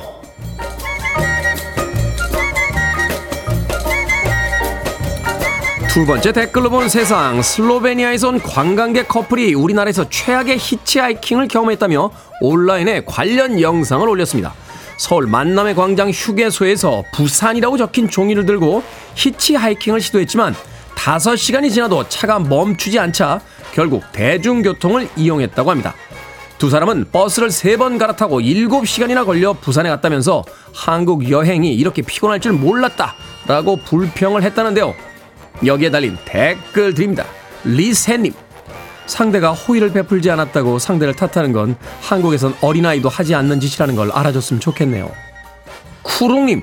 두 번째 댓글로 본 세상 슬로베니아에서 온 관광객 커플이 우리나라에서 최악의 히치하이킹을 경험했다며 온라인에 관련 영상을 올렸습니다. 서울 만남의 광장 휴게소에서 부산이라고 적힌 종이를 들고 히치하이킹을 시도했지만 5시간이 지나도 차가 멈추지 않자 결국 대중교통을 이용했다고 합니다. 두 사람은 버스를 3번 갈아타고 7시간이나 걸려 부산에 갔다면서 한국 여행이 이렇게 피곤할 줄 몰랐다 라고 불평을 했다는데요. 여기에 달린 댓글 드립니다. 리세님. 상대가 호의를 베풀지 않았다고 상대를 탓하는 건 한국에선 어린아이도 하지 않는 짓이라는 걸 알아줬으면 좋겠네요. 쿠롱님.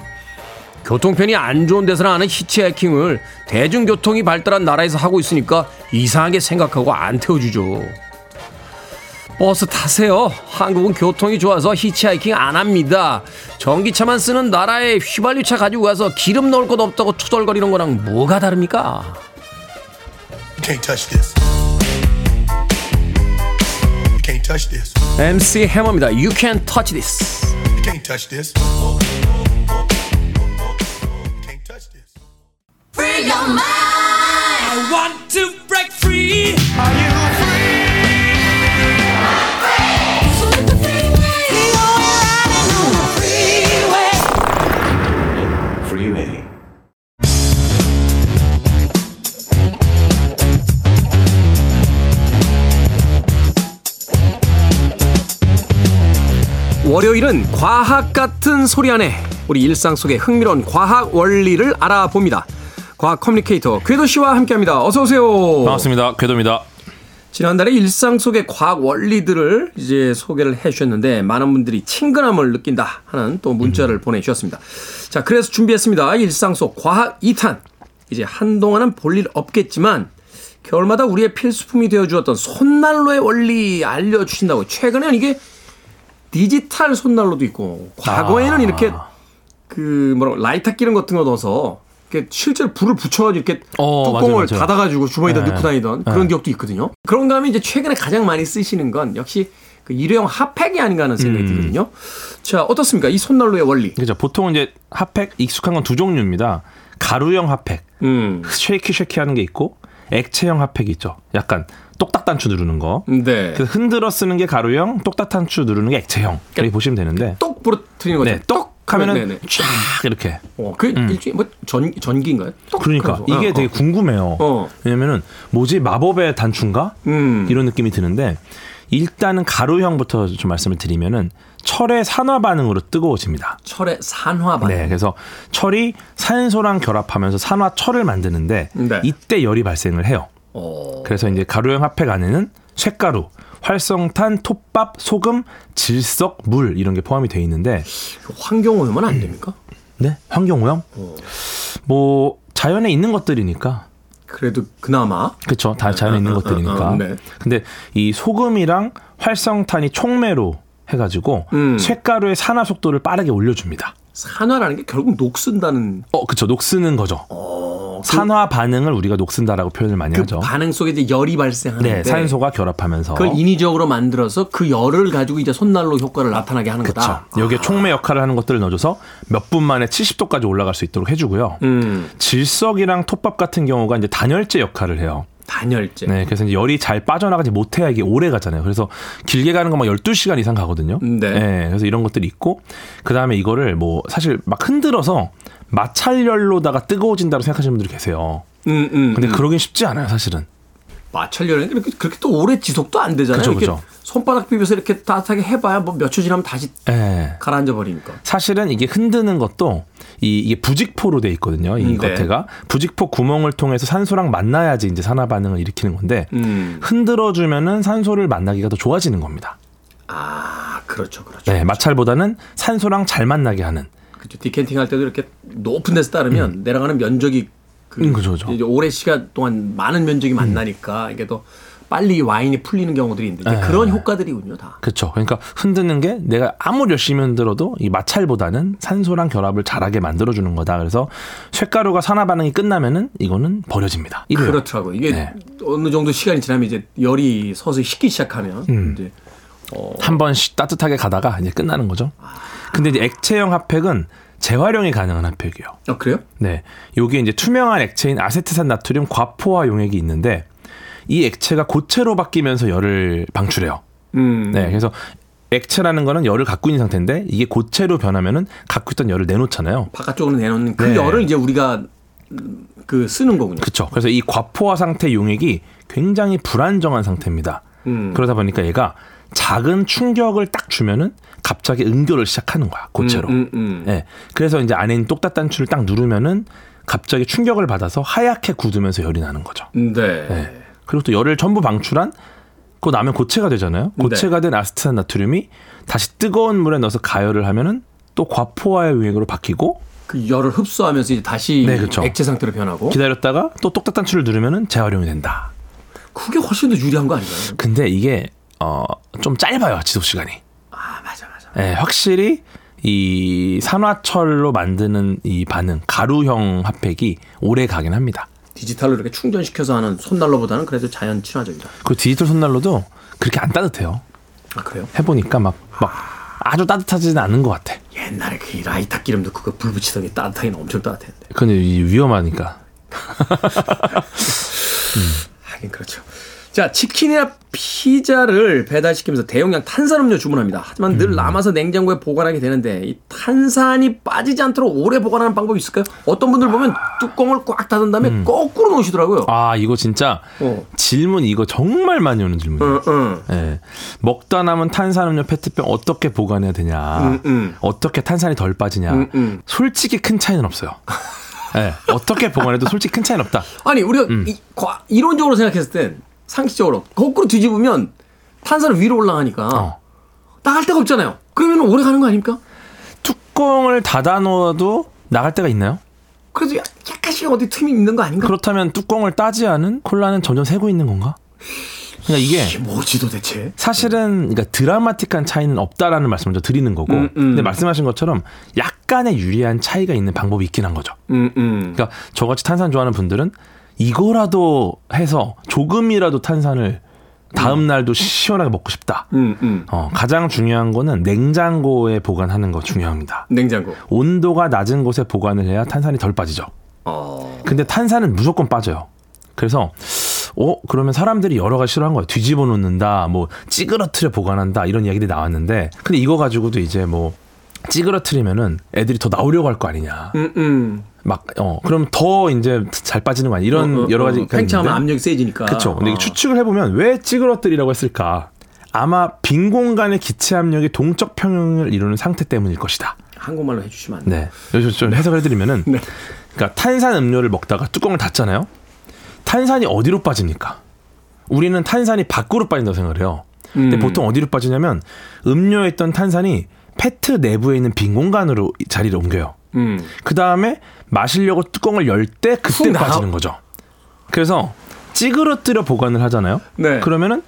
교통편이 안 좋은 데서나 하는 히치하이킹을 대중교통이 발달한 나라에서 하고 있으니까 이상하게 생각하고 안 태워주죠. 버스 타세요. 한국은 교통이 좋아서 히치하이킹 안 합니다. 전기차만 쓰는 나라에 휘발유차 가지고 가서 기름 넣을 것 없다고 투덜거리는 거랑 뭐가 다릅니까? You can't touch this. You can't touch this. MC 해머입니다. You can't touch this. You can't touch this. Free your mind. I want to 월요일은 과학 같은 소리 안에 우리 일상 속의 흥미로운 과학 원리를 알아봅니다. 과학 커뮤니케이터 궤도 씨와 함께합니다. 어서 오세요. 반갑습니다. 궤도입니다. 지난달에 일상 속의 과학 원리들을 이제 소개를 해주셨는데 많은 분들이 친근함을 느낀다 하는 또 문자를 보내주셨습니다. 자, 그래서 준비했습니다. 일상 속 과학 2탄. 이제 한동안은 볼 일 없겠지만 겨울마다 우리의 필수품이 되어 주었던 손난로의 원리 알려주신다고 최근에는 이게 디지털 손난로도 있고 과거에는 아. 이렇게 그 뭐라 라이터 기름 같은 거 넣어서 이렇게 실제로 불을 붙여가지고 이렇게 어, 뚜껑을 맞아요, 맞아요. 닫아가지고 주머니에다 네. 넣고 다니던 네. 그런 기억도 있거든요. 그런 다음에 이제 최근에 가장 많이 쓰시는 건 역시 그 일회용 핫팩이 아닌가 하는 생각이 음. 들거든요. 자 어떻습니까? 이 손난로의 원리. 그죠. 보통 이제 핫팩 익숙한 건 두 종류입니다. 가루형 핫팩, 음. shaky shaky 하는 게 있고 액체형 핫팩이 있죠. 약간 똑딱 단추 누르는 거. 네. 그래서 흔들어 쓰는 게 가루형, 똑딱 단추 누르는 게 액체형. 이렇게 보시면 되는데. 똑 부러뜨리는 거죠. 네, 똑 하면은 네, 네. 쫙 이렇게. 어, 그 일종의 뭐전 전기인가요? 똑 그러니까. 이게 어, 되게 어. 궁금해요. 어. 왜냐면은 뭐지 마법의 단추인가? 음. 이런 느낌이 드는데 일단은 가루형부터 좀 말씀을 드리면은 철의 산화 반응으로 뜨거워집니다. 철의 산화 반응. 네, 그래서 철이 산소랑 결합하면서 산화 철을 만드는데 네. 이때 열이 발생을 해요. 어. 그래서 이제 가루형 핫팩 안에는 쇳가루, 활성탄, 톱밥, 소금, 질석, 물 이런 게 포함이 되어 있는데 환경 오염은 안 됩니까? 네, 환경오염 어. 뭐 자연에 있는 것들이니까 그래도 그나마 그렇죠. 다 자연에 있는 어, 어, 것들이니까. 어, 네. 근데 이 소금이랑 활성탄이 촉매로 해가지고 음. 쇳가루의 산화 속도를 빠르게 올려줍니다. 산화라는 게 결국 녹슨다는 어, 그쵸. 녹쓰는 거죠. 산화 반응을 우리가 녹슨다라고 표현을 많이 그 하죠. 반응 속에 이제 열이 발생하는데 네, 산소가 결합하면서. 그걸 인위적으로 만들어서 그 열을 가지고 이제 손난로 효과를 나타나게 하는 그쵸. 거다. 여기에 촉매 역할을 하는 것들을 넣어줘서 몇 분 만에 70도까지 올라갈 수 있도록 해주고요. 음, 질석이랑 톱밥 같은 경우가 이제 단열재 역할을 해요. 단열재. 네, 그래서 이제 열이 잘 빠져나가지 못해야 이게 오래 가잖아요. 그래서 길게 가는 건막 12시간 이상 가거든요. 네. 그래서 이런 것들이 있고, 그 다음에 이거를 뭐 사실 막 흔들어서 마찰열로다가 뜨거워진다고 생각하시는 분들이 계세요. 음, 음, 근데 음. 그러긴 쉽지 않아요, 사실은. 마찰 열에는 그렇게, 또 오래 지속도 안 되잖아요. 이렇게 그죠. 손바닥 비벼서 이렇게 따뜻하게 해봐야 뭐몇초 지나면 다시 예. 가라앉아 버리니까. 사실은 이게 흔드는 것도 이, 이게 부직포로 돼 있거든요. 이 음, 네. 겉에가 부직포 구멍을 통해서 산소랑 만나야지 이제 산화 반응을 일으키는 건데 음. 흔들어 주면은 산소를 만나기가 더 좋아지는 겁니다. 아, 그렇죠, 그렇죠. 네, 마찰보다는 산소랑 잘 만나게 하는. 그렇죠. 디캔팅 할 때도 이렇게 높은 데서 따르면 내려가는 면적이 그 음, 그죠, 그죠. 이제 오랜 시간 동안 많은 면적이 만나니까 이게 더 빨리 와인이 풀리는 경우들이 있는데 네. 그런 효과들이군요, 다. 그렇죠. 그러니까 흔드는 게 내가 아무리 열심히 흔들어도 이 마찰보다는 산소랑 결합을 잘하게 만들어 주는 거다. 그래서 쇳가루가 산화 반응이 끝나면은 이거는 버려집니다. 이래요. 그렇더라고. 이게 네. 어느 정도 시간이 지나면 이제 열이 서서히 식기 시작하면 음. 이제 한번 따뜻하게 가다가 이제 끝나는 거죠. 근데 이제 액체형 핫팩은 재활용이 가능한 핫팩이에요. 아, 그래요? 네. 요게 이제 투명한 액체인 아세트산 나트륨 과포화 용액이 있는데 이 액체가 고체로 바뀌면서 열을 방출해요. 음. 네. 그래서 액체라는 거는 열을 갖고 있는 상태인데 이게 고체로 변하면은 갖고 있던 열을 내놓잖아요. 바깥쪽으로 내놓는 그 네. 열을 이제 우리가 음, 그 쓰는 거군요. 그렇죠. 그래서 이 과포화 상태 용액이 굉장히 불안정한 상태입니다. 음. 그러다 보니까 얘가 작은 충격을 딱 주면은 갑자기 응교를 시작하는 거야 고체로. 음, 음, 음. 예. 그래서 이제 안에 있는 똑딱 단추를 딱 누르면은 갑자기 충격을 받아서 하얗게 굳으면서 열이 나는 거죠. 네. 네. 그리고 또 열을 전부 방출한 그 나면 고체가 되잖아요. 네. 고체가 된 아세트산 나트륨이 다시 뜨거운 물에 넣어서 가열을 하면은 또 과포화의 용액으로 바뀌고 그 열을 흡수하면서 이제 다시 네, 그렇죠. 액체 상태로 변하고 기다렸다가 또 똑딱 단추를 누르면은 재활용이 된다. 그게 훨씬 더 유리한 거 아닌가요? 근데 이게 어 좀 짧아요 지속 시간이. 아 맞아 맞아. 예, 확실히 이 산화철로 만드는 이 반응 가루형 핫팩이 오래 가긴 합니다. 디지털로 이렇게 충전시켜서 하는 손난로보다는 그래도 자연 친화적이다. 그 디지털 손난로도 그렇게 안 따뜻해요. 아 그래요? 해보니까 막 막 아주 따뜻하지는 않은 것 같아. 옛날에 그 라이터 기름도 그거 불 붙이던 게 따뜻하긴 엄청 따뜻했는데. 근데 이 위험하니까. 하긴 그렇죠. 자 치킨이나 피자를 배달시키면서 대용량 탄산음료 주문합니다. 하지만 음. 늘 남아서 냉장고에 보관하게 되는데 이 탄산이 빠지지 않도록 오래 보관하는 방법이 있을까요? 어떤 분들 보면 뚜껑을 꽉 닫은 다음에 거꾸로 놓으시더라고요. 음. 아 이거 진짜 어. 질문 이거 정말 많이 오는 질문이에요. 응, 응. 예. 먹다 남은 탄산음료 페트병 어떻게 보관해야 되냐. 음, 음. 어떻게 탄산이 덜 빠지냐. 음, 음. 솔직히 큰 차이는 없어요. 예. 어떻게 보관해도 솔직히 큰 차이는 없다. 아니 우리가 음. 이, 과- 이론적으로 생각했을 땐 상식적으로 거꾸로 뒤집으면 탄산은 위로 올라가니까 어. 나갈 데가 없잖아요. 그러면 오래 가는 거 아닙니까? 뚜껑을 닫아 놓아도 나갈 때가 있나요? 그래도 약- 약간씩 어디 틈이 있는 거 아닌가? 그렇다면 뚜껑을 따지 않은 콜라는 점점 새고 있는 건가? 그러니까 이게 이게 뭐지 도대체? 사실은 그러니까 드라마틱한 차이는 없다라는 말씀을 저 드리는 거고 음, 음. 근데 말씀하신 것처럼 약간의 유리한 차이가 있는 방법이 있긴 한 거죠. 음, 음. 그러니까 저같이 탄산 좋아하는 분들은 이거라도 해서 조금이라도 탄산을 다음 날도 시원하게 먹고 싶다. 음, 음. 어, 가장 중요한 거는 냉장고에 보관하는 거 중요합니다. 냉장고. 온도가 낮은 곳에 보관을 해야 탄산이 덜 빠지죠. 어. 근데 탄산은 무조건 빠져요. 그래서 어 그러면 사람들이 여러 가지 싫어한 거예요. 뒤집어 놓는다, 뭐 찌그러트려 보관한다 이런 이야기들이 나왔는데 근데 이거 가지고도 이제 뭐 찌그러트리면은 애들이 더 나오려고 할 거 아니냐. 음, 음. 막 어 그럼 더 이제 잘 빠지는 거 아니야. 이런 어, 어, 여러 어. 가지 팽창하면 압력이 세지니까. 그렇죠. 근데 어. 추측을 해보면 왜 찌그러뜨리라고 했을까? 아마 빈 공간의 기체 압력이 동적 평형을 이루는 상태 때문일 것이다. 한국말로 해주시면 안 돼요. 네. 여기서 좀 해석을 해드리면은, 네. 그러니까 탄산 음료를 먹다가 뚜껑을 닫잖아요. 탄산이 어디로 빠집니까? 우리는 탄산이 밖으로 빠진다고 생각을 해요. 근데 음. 보통 어디로 빠지냐면 음료에 있던 탄산이 페트 내부에 있는 빈 공간으로 자리를 옮겨요. 음. 그 다음에 마시려고 뚜껑을 열 때 그때 빠지는 거죠. 그래서 찌그러뜨려 보관을 하잖아요. 네. 그러면은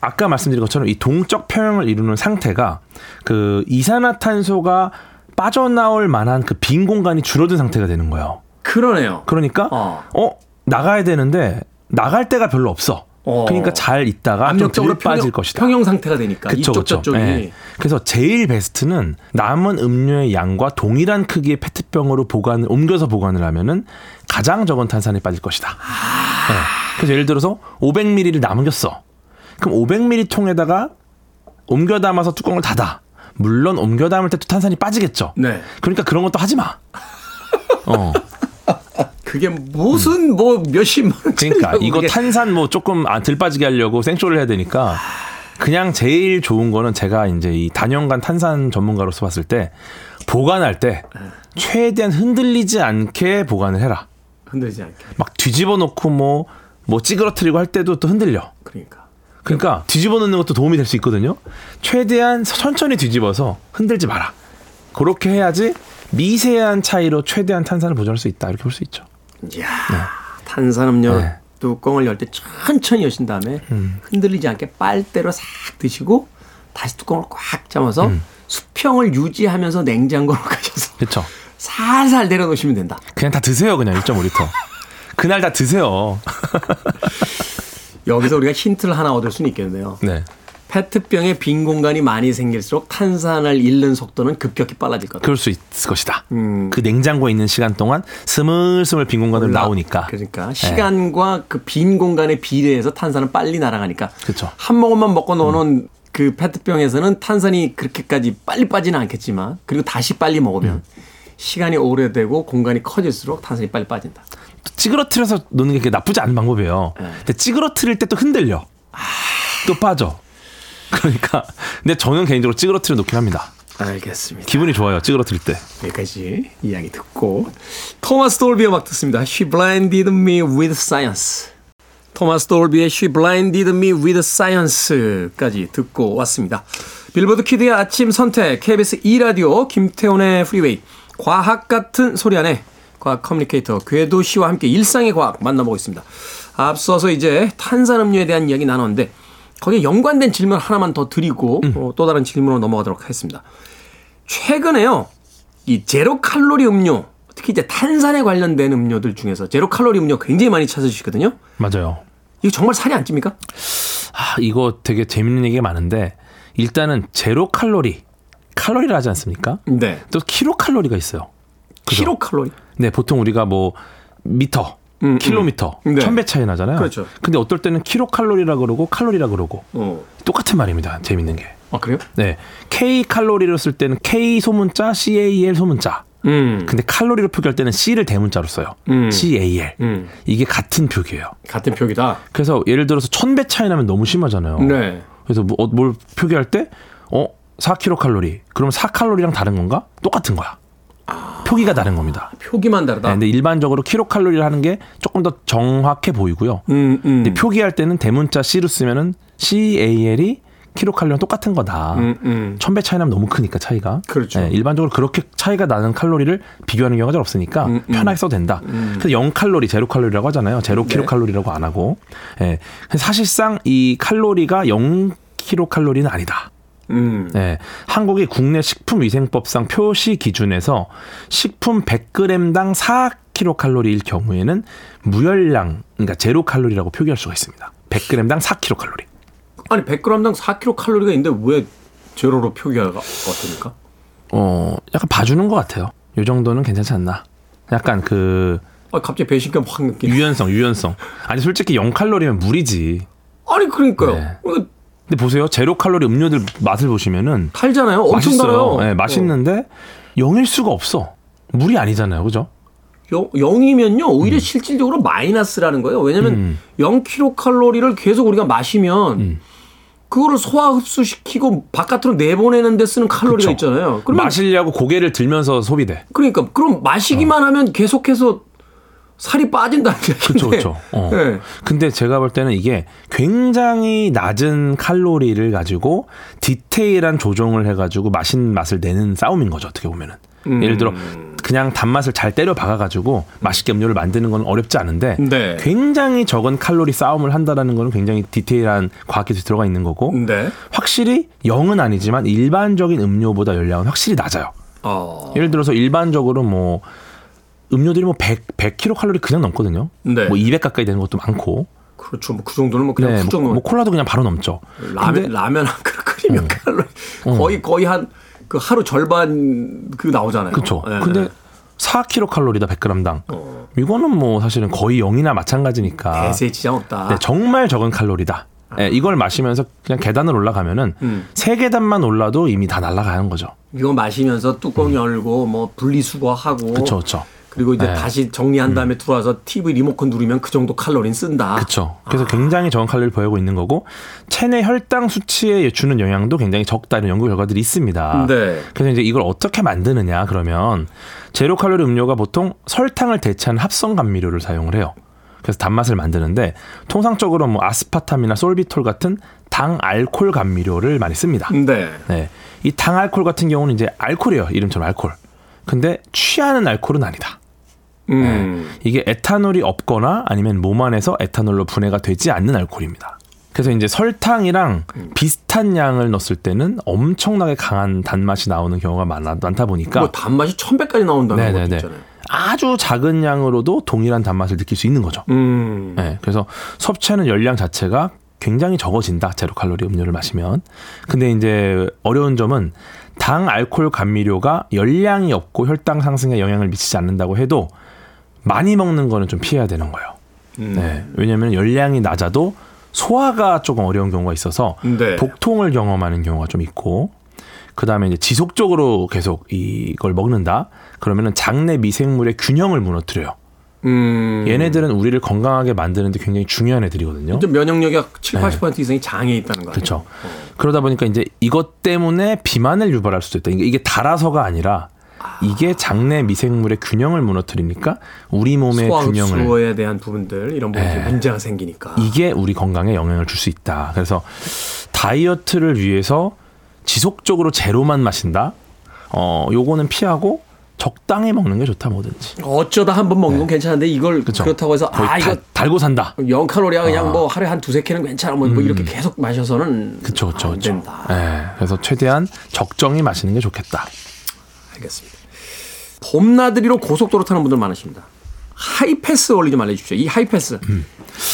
아까 말씀드린 것처럼 이 동적 평형을 이루는 상태가 그 이산화탄소가 빠져나올 만한 그 빈 공간이 줄어든 상태가 되는 거예요. 그러네요. 그러니까 어. 어, 나가야 되는데 나갈 데가 별로 없어. 어. 그러니까 잘 있다가 좀 압력적으로 덜 빠질 평형, 것이다. 평형 상태가 되니까 그쵸, 이쪽 그쵸. 저쪽이 예. 그래서 제일 베스트는 남은 음료의 양과 동일한 크기의 페트병으로 보관을 옮겨서 보관을 하면은 가장 적은 탄산이 빠질 것이다. 예. 그래서 예를 들어서 500ml를 남겼어. 그럼 500ml 통에다가 옮겨 담아서 뚜껑을 닫아. 물론 옮겨 담을 때 또 탄산이 빠지겠죠. 네. 그러니까 그런 것도 하지 마. 어. 그게 무슨 뭐 몇십만 원 그러니까 이거 탄산 뭐 조금 안 들빠지게 하려고 생쇼를 해야 되니까 그냥 제일 좋은 거는 제가 이제 이 단연간 탄산 전문가로서 봤을 때 보관할 때 최대한 흔들리지 않게 보관을 해라. 흔들지 않게. 막 뒤집어 놓고 뭐, 뭐 찌그러뜨리고 할 때도 또 흔들려. 그러니까. 그러니까 뒤집어 놓는 것도 도움이 될 수 있거든요. 최대한 천천히 뒤집어서 흔들지 마라. 그렇게 해야지 미세한 차이로 최대한 탄산을 보존할 수 있다. 이렇게 볼 수 있죠. 이야. 탄산음료 네. 뚜껑을 열 때 천천히 여신 다음에 음. 흔들리지 않게 빨대로 싹 드시고 다시 뚜껑을 꽉 잡아서 음. 수평을 유지하면서 냉장고로 가셔서 그렇죠. 살살 내려놓으시면 된다. 그냥 다 드세요. 그냥 1.5리터. 그날 다 드세요. 여기서 우리가 힌트를 하나 얻을 수는 있겠네요. 네. 페트병에 빈 공간이 많이 생길수록 탄산을 잃는 속도는 급격히 빨라질 거다. 그럴 수 있을 것이다. 음. 그 냉장고에 있는 시간 동안 스물스물 빈 공간으로 올라- 나오니까. 그러니까 시간과 그 빈 공간에 비례해서 탄산은 빨리 날아가니까 그렇죠. 한 모금만 먹고 넣어놓은 그 페트병에서는 탄산이 그렇게까지 빨리 빠지는 않겠지만 그리고 다시 빨리 먹으면 시간이 오래되고 공간이 커질수록 탄산이 빨리 빠진다. 찌그러뜨려서 놓는 게 나쁘지 않은 방법이에요. 네. 근데 찌그러뜨릴 때 또 흔들려. 또 빠져. 그러니까 근데 저는 개인적으로 찌그러뜨려 놓긴 합니다. 알겠습니다. 기분이 좋아요. 찌그러뜨릴 때. 여기까지 이야기 듣고 토마스 돌비의 음악 듣습니다. She blinded me with science. 토마스 돌비의 She blinded me with science까지 듣고 왔습니다. 빌보드 키드의 아침 선택 KBS 2라디오 김태훈의 프리웨이 과학 같은 소리 하네 과학 커뮤니케이터 궤도 씨와 함께 일상의 과학 만나보고 있습니다. 앞서서 이제 탄산음료에 대한 이야기 나눴는데 거기에 연관된 질문 하나만 더 드리고 어, 또 다른 질문으로 넘어가도록 하겠습니다. 최근에요. 이 제로 칼로리 음료, 특히 이제 탄산에 관련된 음료들 중에서 제로 칼로리 음료 굉장히 많이 찾으시거든요. 맞아요. 이거 정말 살이 안 찝니까? 아, 이거 되게 재밌는 얘기가 많은데 일단은 제로 칼로리 칼로리를 하지 않습니까? 네. 또 킬로 칼로리가 있어요. 그죠? 키로 칼로리. 네, 보통 우리가 뭐 미터, 음, 킬로미터, 음. 네. 천배 차이 나잖아요. 그렇죠. 근데 어떨 때는 킬로 칼로리라 그러고 칼로리라 그러고 어. 똑같은 말입니다. 재밌는 게. 아, 그래요? 네. K 칼로리로 쓸 때는 K 소문자, CAL 소문자. 음. 근데 칼로리로 표기할 때는 C를 대문자로 써요. 음. CAL. 음. 이게 같은 표기예요. 같은 표기다. 그래서 예를 들어서 천배 차이 나면 너무 심하잖아요. 네. 그래서 뭐, 어, 뭘 표기할 때, 어, 4kcal. 그럼 4 칼로리랑 다른 건가? 똑같은 거야. 표기가 다른 겁니다. 표기만 다르다. 네, 근데 일반적으로 킬로칼로리를 하는 게 조금 더 정확해 보이고요. 음, 음. 근데 표기할 때는 대문자 C로 쓰면은 CAL이 킬로칼로리랑 똑같은 거다. 음, 음. 천배 차이 나면 너무 크니까 차이가. 그렇죠. 네, 일반적으로 그렇게 차이가 나는 칼로리를 비교하는 경우가 잘 없으니까 음, 음. 편하게 써도 된다. 그래서 0 칼로리, 제로 칼로리라고 하잖아요. 제로 네. 킬로칼로리라고 안 하고. 예. 그래서 사실상 이 칼로리가 0 킬로칼로리는 아니다. 음. 네, 한국의 국내 식품위생법상 표시 기준에서 식품 100g당 4kcal일 경우에는 무열량, 그러니까 제로 칼로리라고 표기할 수가 있습니다. 100g당 4kcal. 아니 100g당 4kcal 칼로리가 있는데 왜 제로로 표기가 어떻습니까? 어, 약간 봐주는 것 같아요. 요 정도는 괜찮지 않나. 약간 그 아, 갑자기 배신감 확 느끼네. 유연성, 유연성. 아니 솔직히 0칼로리면 물이지. 아니 그러니까요. 네. 이거 근데 보세요, 제로 칼로리 음료들 맛을 보시면은 달잖아요. 엄청 맛있어요. 달아요. 네, 맛있는데 0일 수가 없어. 물이 아니잖아요, 그죠? 영, 0이면요 오히려 실질적으로 마이너스라는 거예요. 왜냐하면 음. 0kcal를 계속 우리가 마시면 음. 그거를 소화 흡수시키고 바깥으로 내보내는 데 쓰는 칼로리가 그쵸. 있잖아요. 그러면 마시려고 고개를 들면서 소비돼. 그러니까 그럼 마시기만 어. 하면 계속해서 살이 빠진다는 얘기인데. 그렇죠, 그렇죠. 어. 네. 근데 제가 볼 때는 이게 굉장히 낮은 칼로리를 가지고 디테일한 조정을 해가지고 맛있는 맛을 내는 싸움인 거죠. 어떻게 보면은. 음. 예를 들어 그냥 단맛을 잘 때려 박아가지고 맛있게 음료를 만드는 건 어렵지 않은데 네. 굉장히 적은 칼로리 싸움을 한다라는 거는 굉장히 디테일한 과학 기술이 들어가 있는 거고 네. 확실히 0은 아니지만 일반적인 음료보다 열량은 확실히 낮아요. 어. 예를 들어서 일반적으로 뭐 음료들이 뭐 100, 100kcal 그냥 넘거든요. 네. 뭐200 가까이 되는 것도 많고. 그렇죠. 뭐 그 정도는 뭐 그냥 네, 훌쩍 뭐. 뭐 콜라도 그냥 바로 넘죠. 라면 근데 라면 한 그릇 끓이면 어. 칼로리 어. 거의 거의 한 그 하루 절반 그 나오잖아요. 그렇죠. 네, 근데 네. 4kcal이다 100g당. 어. 이거는 뭐 사실은 거의 0이나 마찬가지니까. 대세에 지장 없다. 네, 정말 적은 칼로리다. 네, 이걸 마시면서 그냥 계단을 올라가면은 음. 세 계단만 올라도 이미 다 날아가는 거죠. 이거 마시면서 뚜껑 열고 뭐 분리수거하고 그렇죠, 그렇죠. 그리고 이제 네. 다시 정리한 다음에 들어와서 TV 리모컨 누르면 그 정도 칼로리는 쓴다. 그렇죠. 그래서 굉장히 적은 칼로리를 보유하고 있는 거고 체내 혈당 수치에 주는 영향도 굉장히 적다 이런 연구 결과들이 있습니다. 네. 그래서 이제 이걸 어떻게 만드느냐 그러면 제로 칼로리 음료가 보통 설탕을 대체한 합성 감미료를 사용을 해요. 그래서 단맛을 만드는데 통상적으로 뭐 아스파탐이나 솔비톨 같은 당 알코올 감미료를 많이 씁니다. 네. 네. 이당 알코올 같은 경우는 이제 알코올이에요. 이름처럼 알코올. 근데 취하는 알코올은 아니다. 음. 이게 에탄올이 없거나 아니면 몸 안에서 에탄올로 분해가 되지 않는 알코올입니다. 그래서 이제 설탕이랑 비슷한 양을 넣었을 때는 엄청나게 강한 단맛이 나오는 경우가 많아, 많다 보니까 뭐 단맛이 천 배까지 나온다는 네네네. 있잖아요. 아주 작은 양으로도 동일한 단맛을 느낄 수 있는 거죠. 음. 네, 그래서 섭취하는 열량 자체가 굉장히 적어진다. 제로 칼로리 음료를 마시면. 근데 이제 어려운 점은 당 알코올 감미료가 열량이 없고 혈당 상승에 영향을 미치지 않는다고 해도 많이 먹는 거는 좀 피해야 되는 거예요. 음. 네. 왜냐하면 열량이 낮아도 소화가 조금 어려운 경우가 있어서 네. 복통을 경험하는 경우가 좀 있고 그 다음에 이제 지속적으로 계속 이걸 먹는다 그러면은 장내 미생물의 균형을 무너뜨려요. 음. 얘네들은 우리를 건강하게 만드는데 굉장히 중요한 애들이거든요. 좀 면역력이 7, 80% 이상이 장에 있다는 거 아니에요? 그렇죠. 그러다 보니까 이제 이것 때문에 비만을 유발할 수도 있다. 이게 달아서가 아니라 이게 장내 미생물의 균형을 무너뜨리니까 우리 몸의 균형을 흡수에 대한 부분들 이런 부분에 네. 문제가 생기니까. 이게 우리 건강에 영향을 줄 수 있다. 그래서 다이어트를 위해서 지속적으로 제로만 마신다. 어, 요거는 피하고 적당히 먹는 게 좋다 뭐든지. 어쩌다 한 번 먹는 건 괜찮은데 이걸 그쵸. 그렇다고 해서 아 이거 달- 달고 산다. 0 칼로리야 그냥 아. 뭐 하루에 한 두세 캔은 괜찮아 뭐, 뭐 이렇게 계속 마셔서는 그쵸, 그쵸, 안. 된다. 예, 그래서 최대한 적정히 마시는 게 좋겠다. 알겠습니다. 봄나들이로 고속도로 타는 분들 많으십니다. 하이패스 원리 좀 알려주십시오. 이 하이패스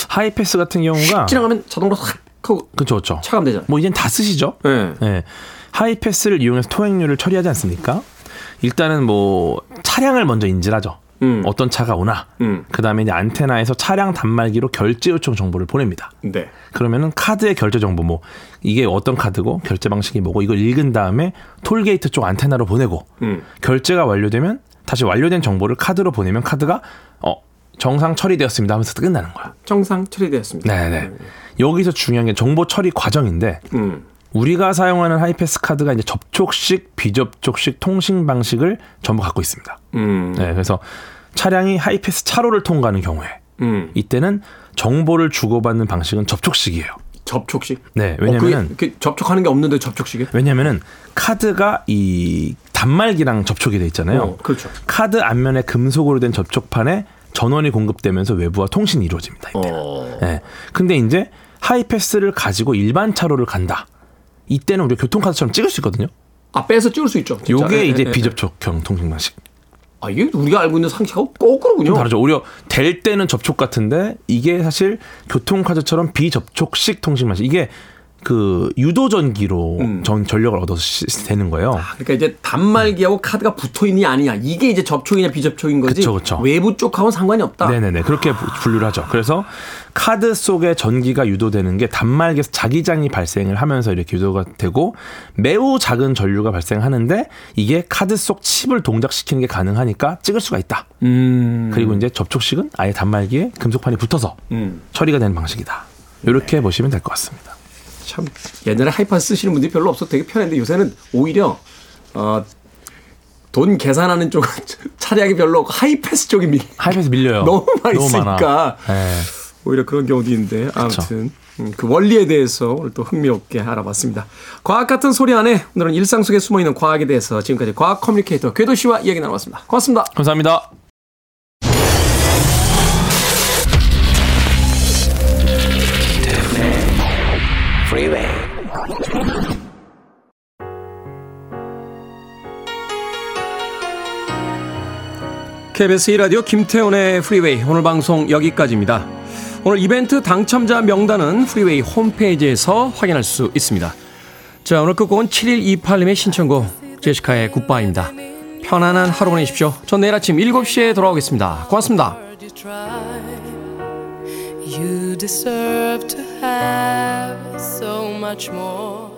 하이패스 같은 경우가 지나가면 자동으로 확 하고 그렇죠, 그렇죠. 차감되잖아요. 뭐 이젠 다 쓰시죠? 네. 예. 하이패스를 이용해서 통행료를 처리하지 않습니까? 일단은 뭐 차량을 먼저 인지를 하죠. 음. 어떤 차가 오나. 음. 그다음에 이제 안테나에서 차량 단말기로 결제 요청 정보를 보냅니다. 네. 그러면은 카드의 결제 정보 뭐 이게 어떤 카드고 결제 방식이 뭐고 이걸 읽은 다음에 톨게이트 쪽 안테나로 보내고 음. 결제가 완료되면 다시 완료된 정보를 카드로 보내면 카드가 어 정상 처리되었습니다 하면서 끝나는 거야. 정상 처리되었습니다. 네네. 여기서 중요한 게 정보 처리 과정인데 음. 우리가 사용하는 하이패스 카드가 이제 접촉식, 비접촉식 통신 방식을 전부 갖고 있습니다. 음. 네, 그래서 차량이 하이패스 차로를 통과하는 경우에 음. 이때는 정보를 주고받는 방식은 접촉식이에요. 접촉식. 네, 어, 왜냐면은 그게, 그게 접촉하는 게 없는데 접촉식이? 왜냐면은 카드가 이 단말기랑 접촉이 돼 있잖아요. 어, 그렇죠. 카드 앞면에 금속으로 된 접촉판에 전원이 공급되면서 외부와 통신이 이루어집니다. 이때는. 어. 네. 근데 이제 하이패스를 가지고 일반 차로를 간다. 이때는 우리가 교통카드처럼 찍을 수 있거든요. 아 빼서 찍을 수 있죠. 진짜. 요게 예, 이제 예, 예. 비접촉형 통신 방식. 아 이게 우리가 알고 있는 상식하고 거꾸로군요. 좀 다르죠. 오히려 될 때는 접촉 같은데 이게 사실 교통카드처럼 비접촉식 통신 방식. 이게 그 유도 전기로 음. 전 전력을 얻어서 시- 되는 거예요. 그러니까 이제 단말기하고 카드가 붙어 있느냐 아니냐 이게 이제 접촉이냐 비접촉인 거지. 그쵸, 그쵸. 외부 쪽하고는 상관이 없다. 네네네. 그렇게 부- 분류를 하죠. 그래서 카드 속에 전기가 유도되는 게 단말기에서 자기장이 발생을 하면서 이렇게 유도가 되고 매우 작은 전류가 발생하는데 이게 카드 속 칩을 동작시키는 게 가능하니까 찍을 수가 있다. 음. 그리고 이제 접촉식은 아예 단말기에 금속판이 붙어서 음. 처리가 되는 방식이다. 이렇게 보시면 될 것 같습니다. 참 옛날에 하이패스 쓰시는 분들이 별로 없어 서 되게 편했는데 요새는 오히려 어, 돈 계산하는 쪽은 차량이 별로 없고 하이패스 쪽이 밀, 하이패스 밀려요. 너무 많이 많아. 쓰니까 네. 오히려 그런 경우도 있는데 아무튼 음, 그 원리에 대해서 오늘 또 흥미롭게 알아봤습니다. 과학 같은 소리 안에 오늘은 일상 속에 숨어 있는 과학에 대해서 지금까지 과학 커뮤니케이터 궤도 씨와 이야기 나눠봤습니다. 고맙습니다. 감사합니다. KBS 1라디오 김태훈의 프리웨이 오늘 방송 여기까지입니다. 오늘 이벤트 당첨자 명단은 프리웨이 홈페이지에서 확인할 수 있습니다. 자 오늘 끝곡은 7128님의 신청곡 제시카의 Goodbye입니다. 편안한 하루 보내십시오. 전 내일 아침 7시에 돌아오겠습니다. 고맙습니다. You deserve to have so much more.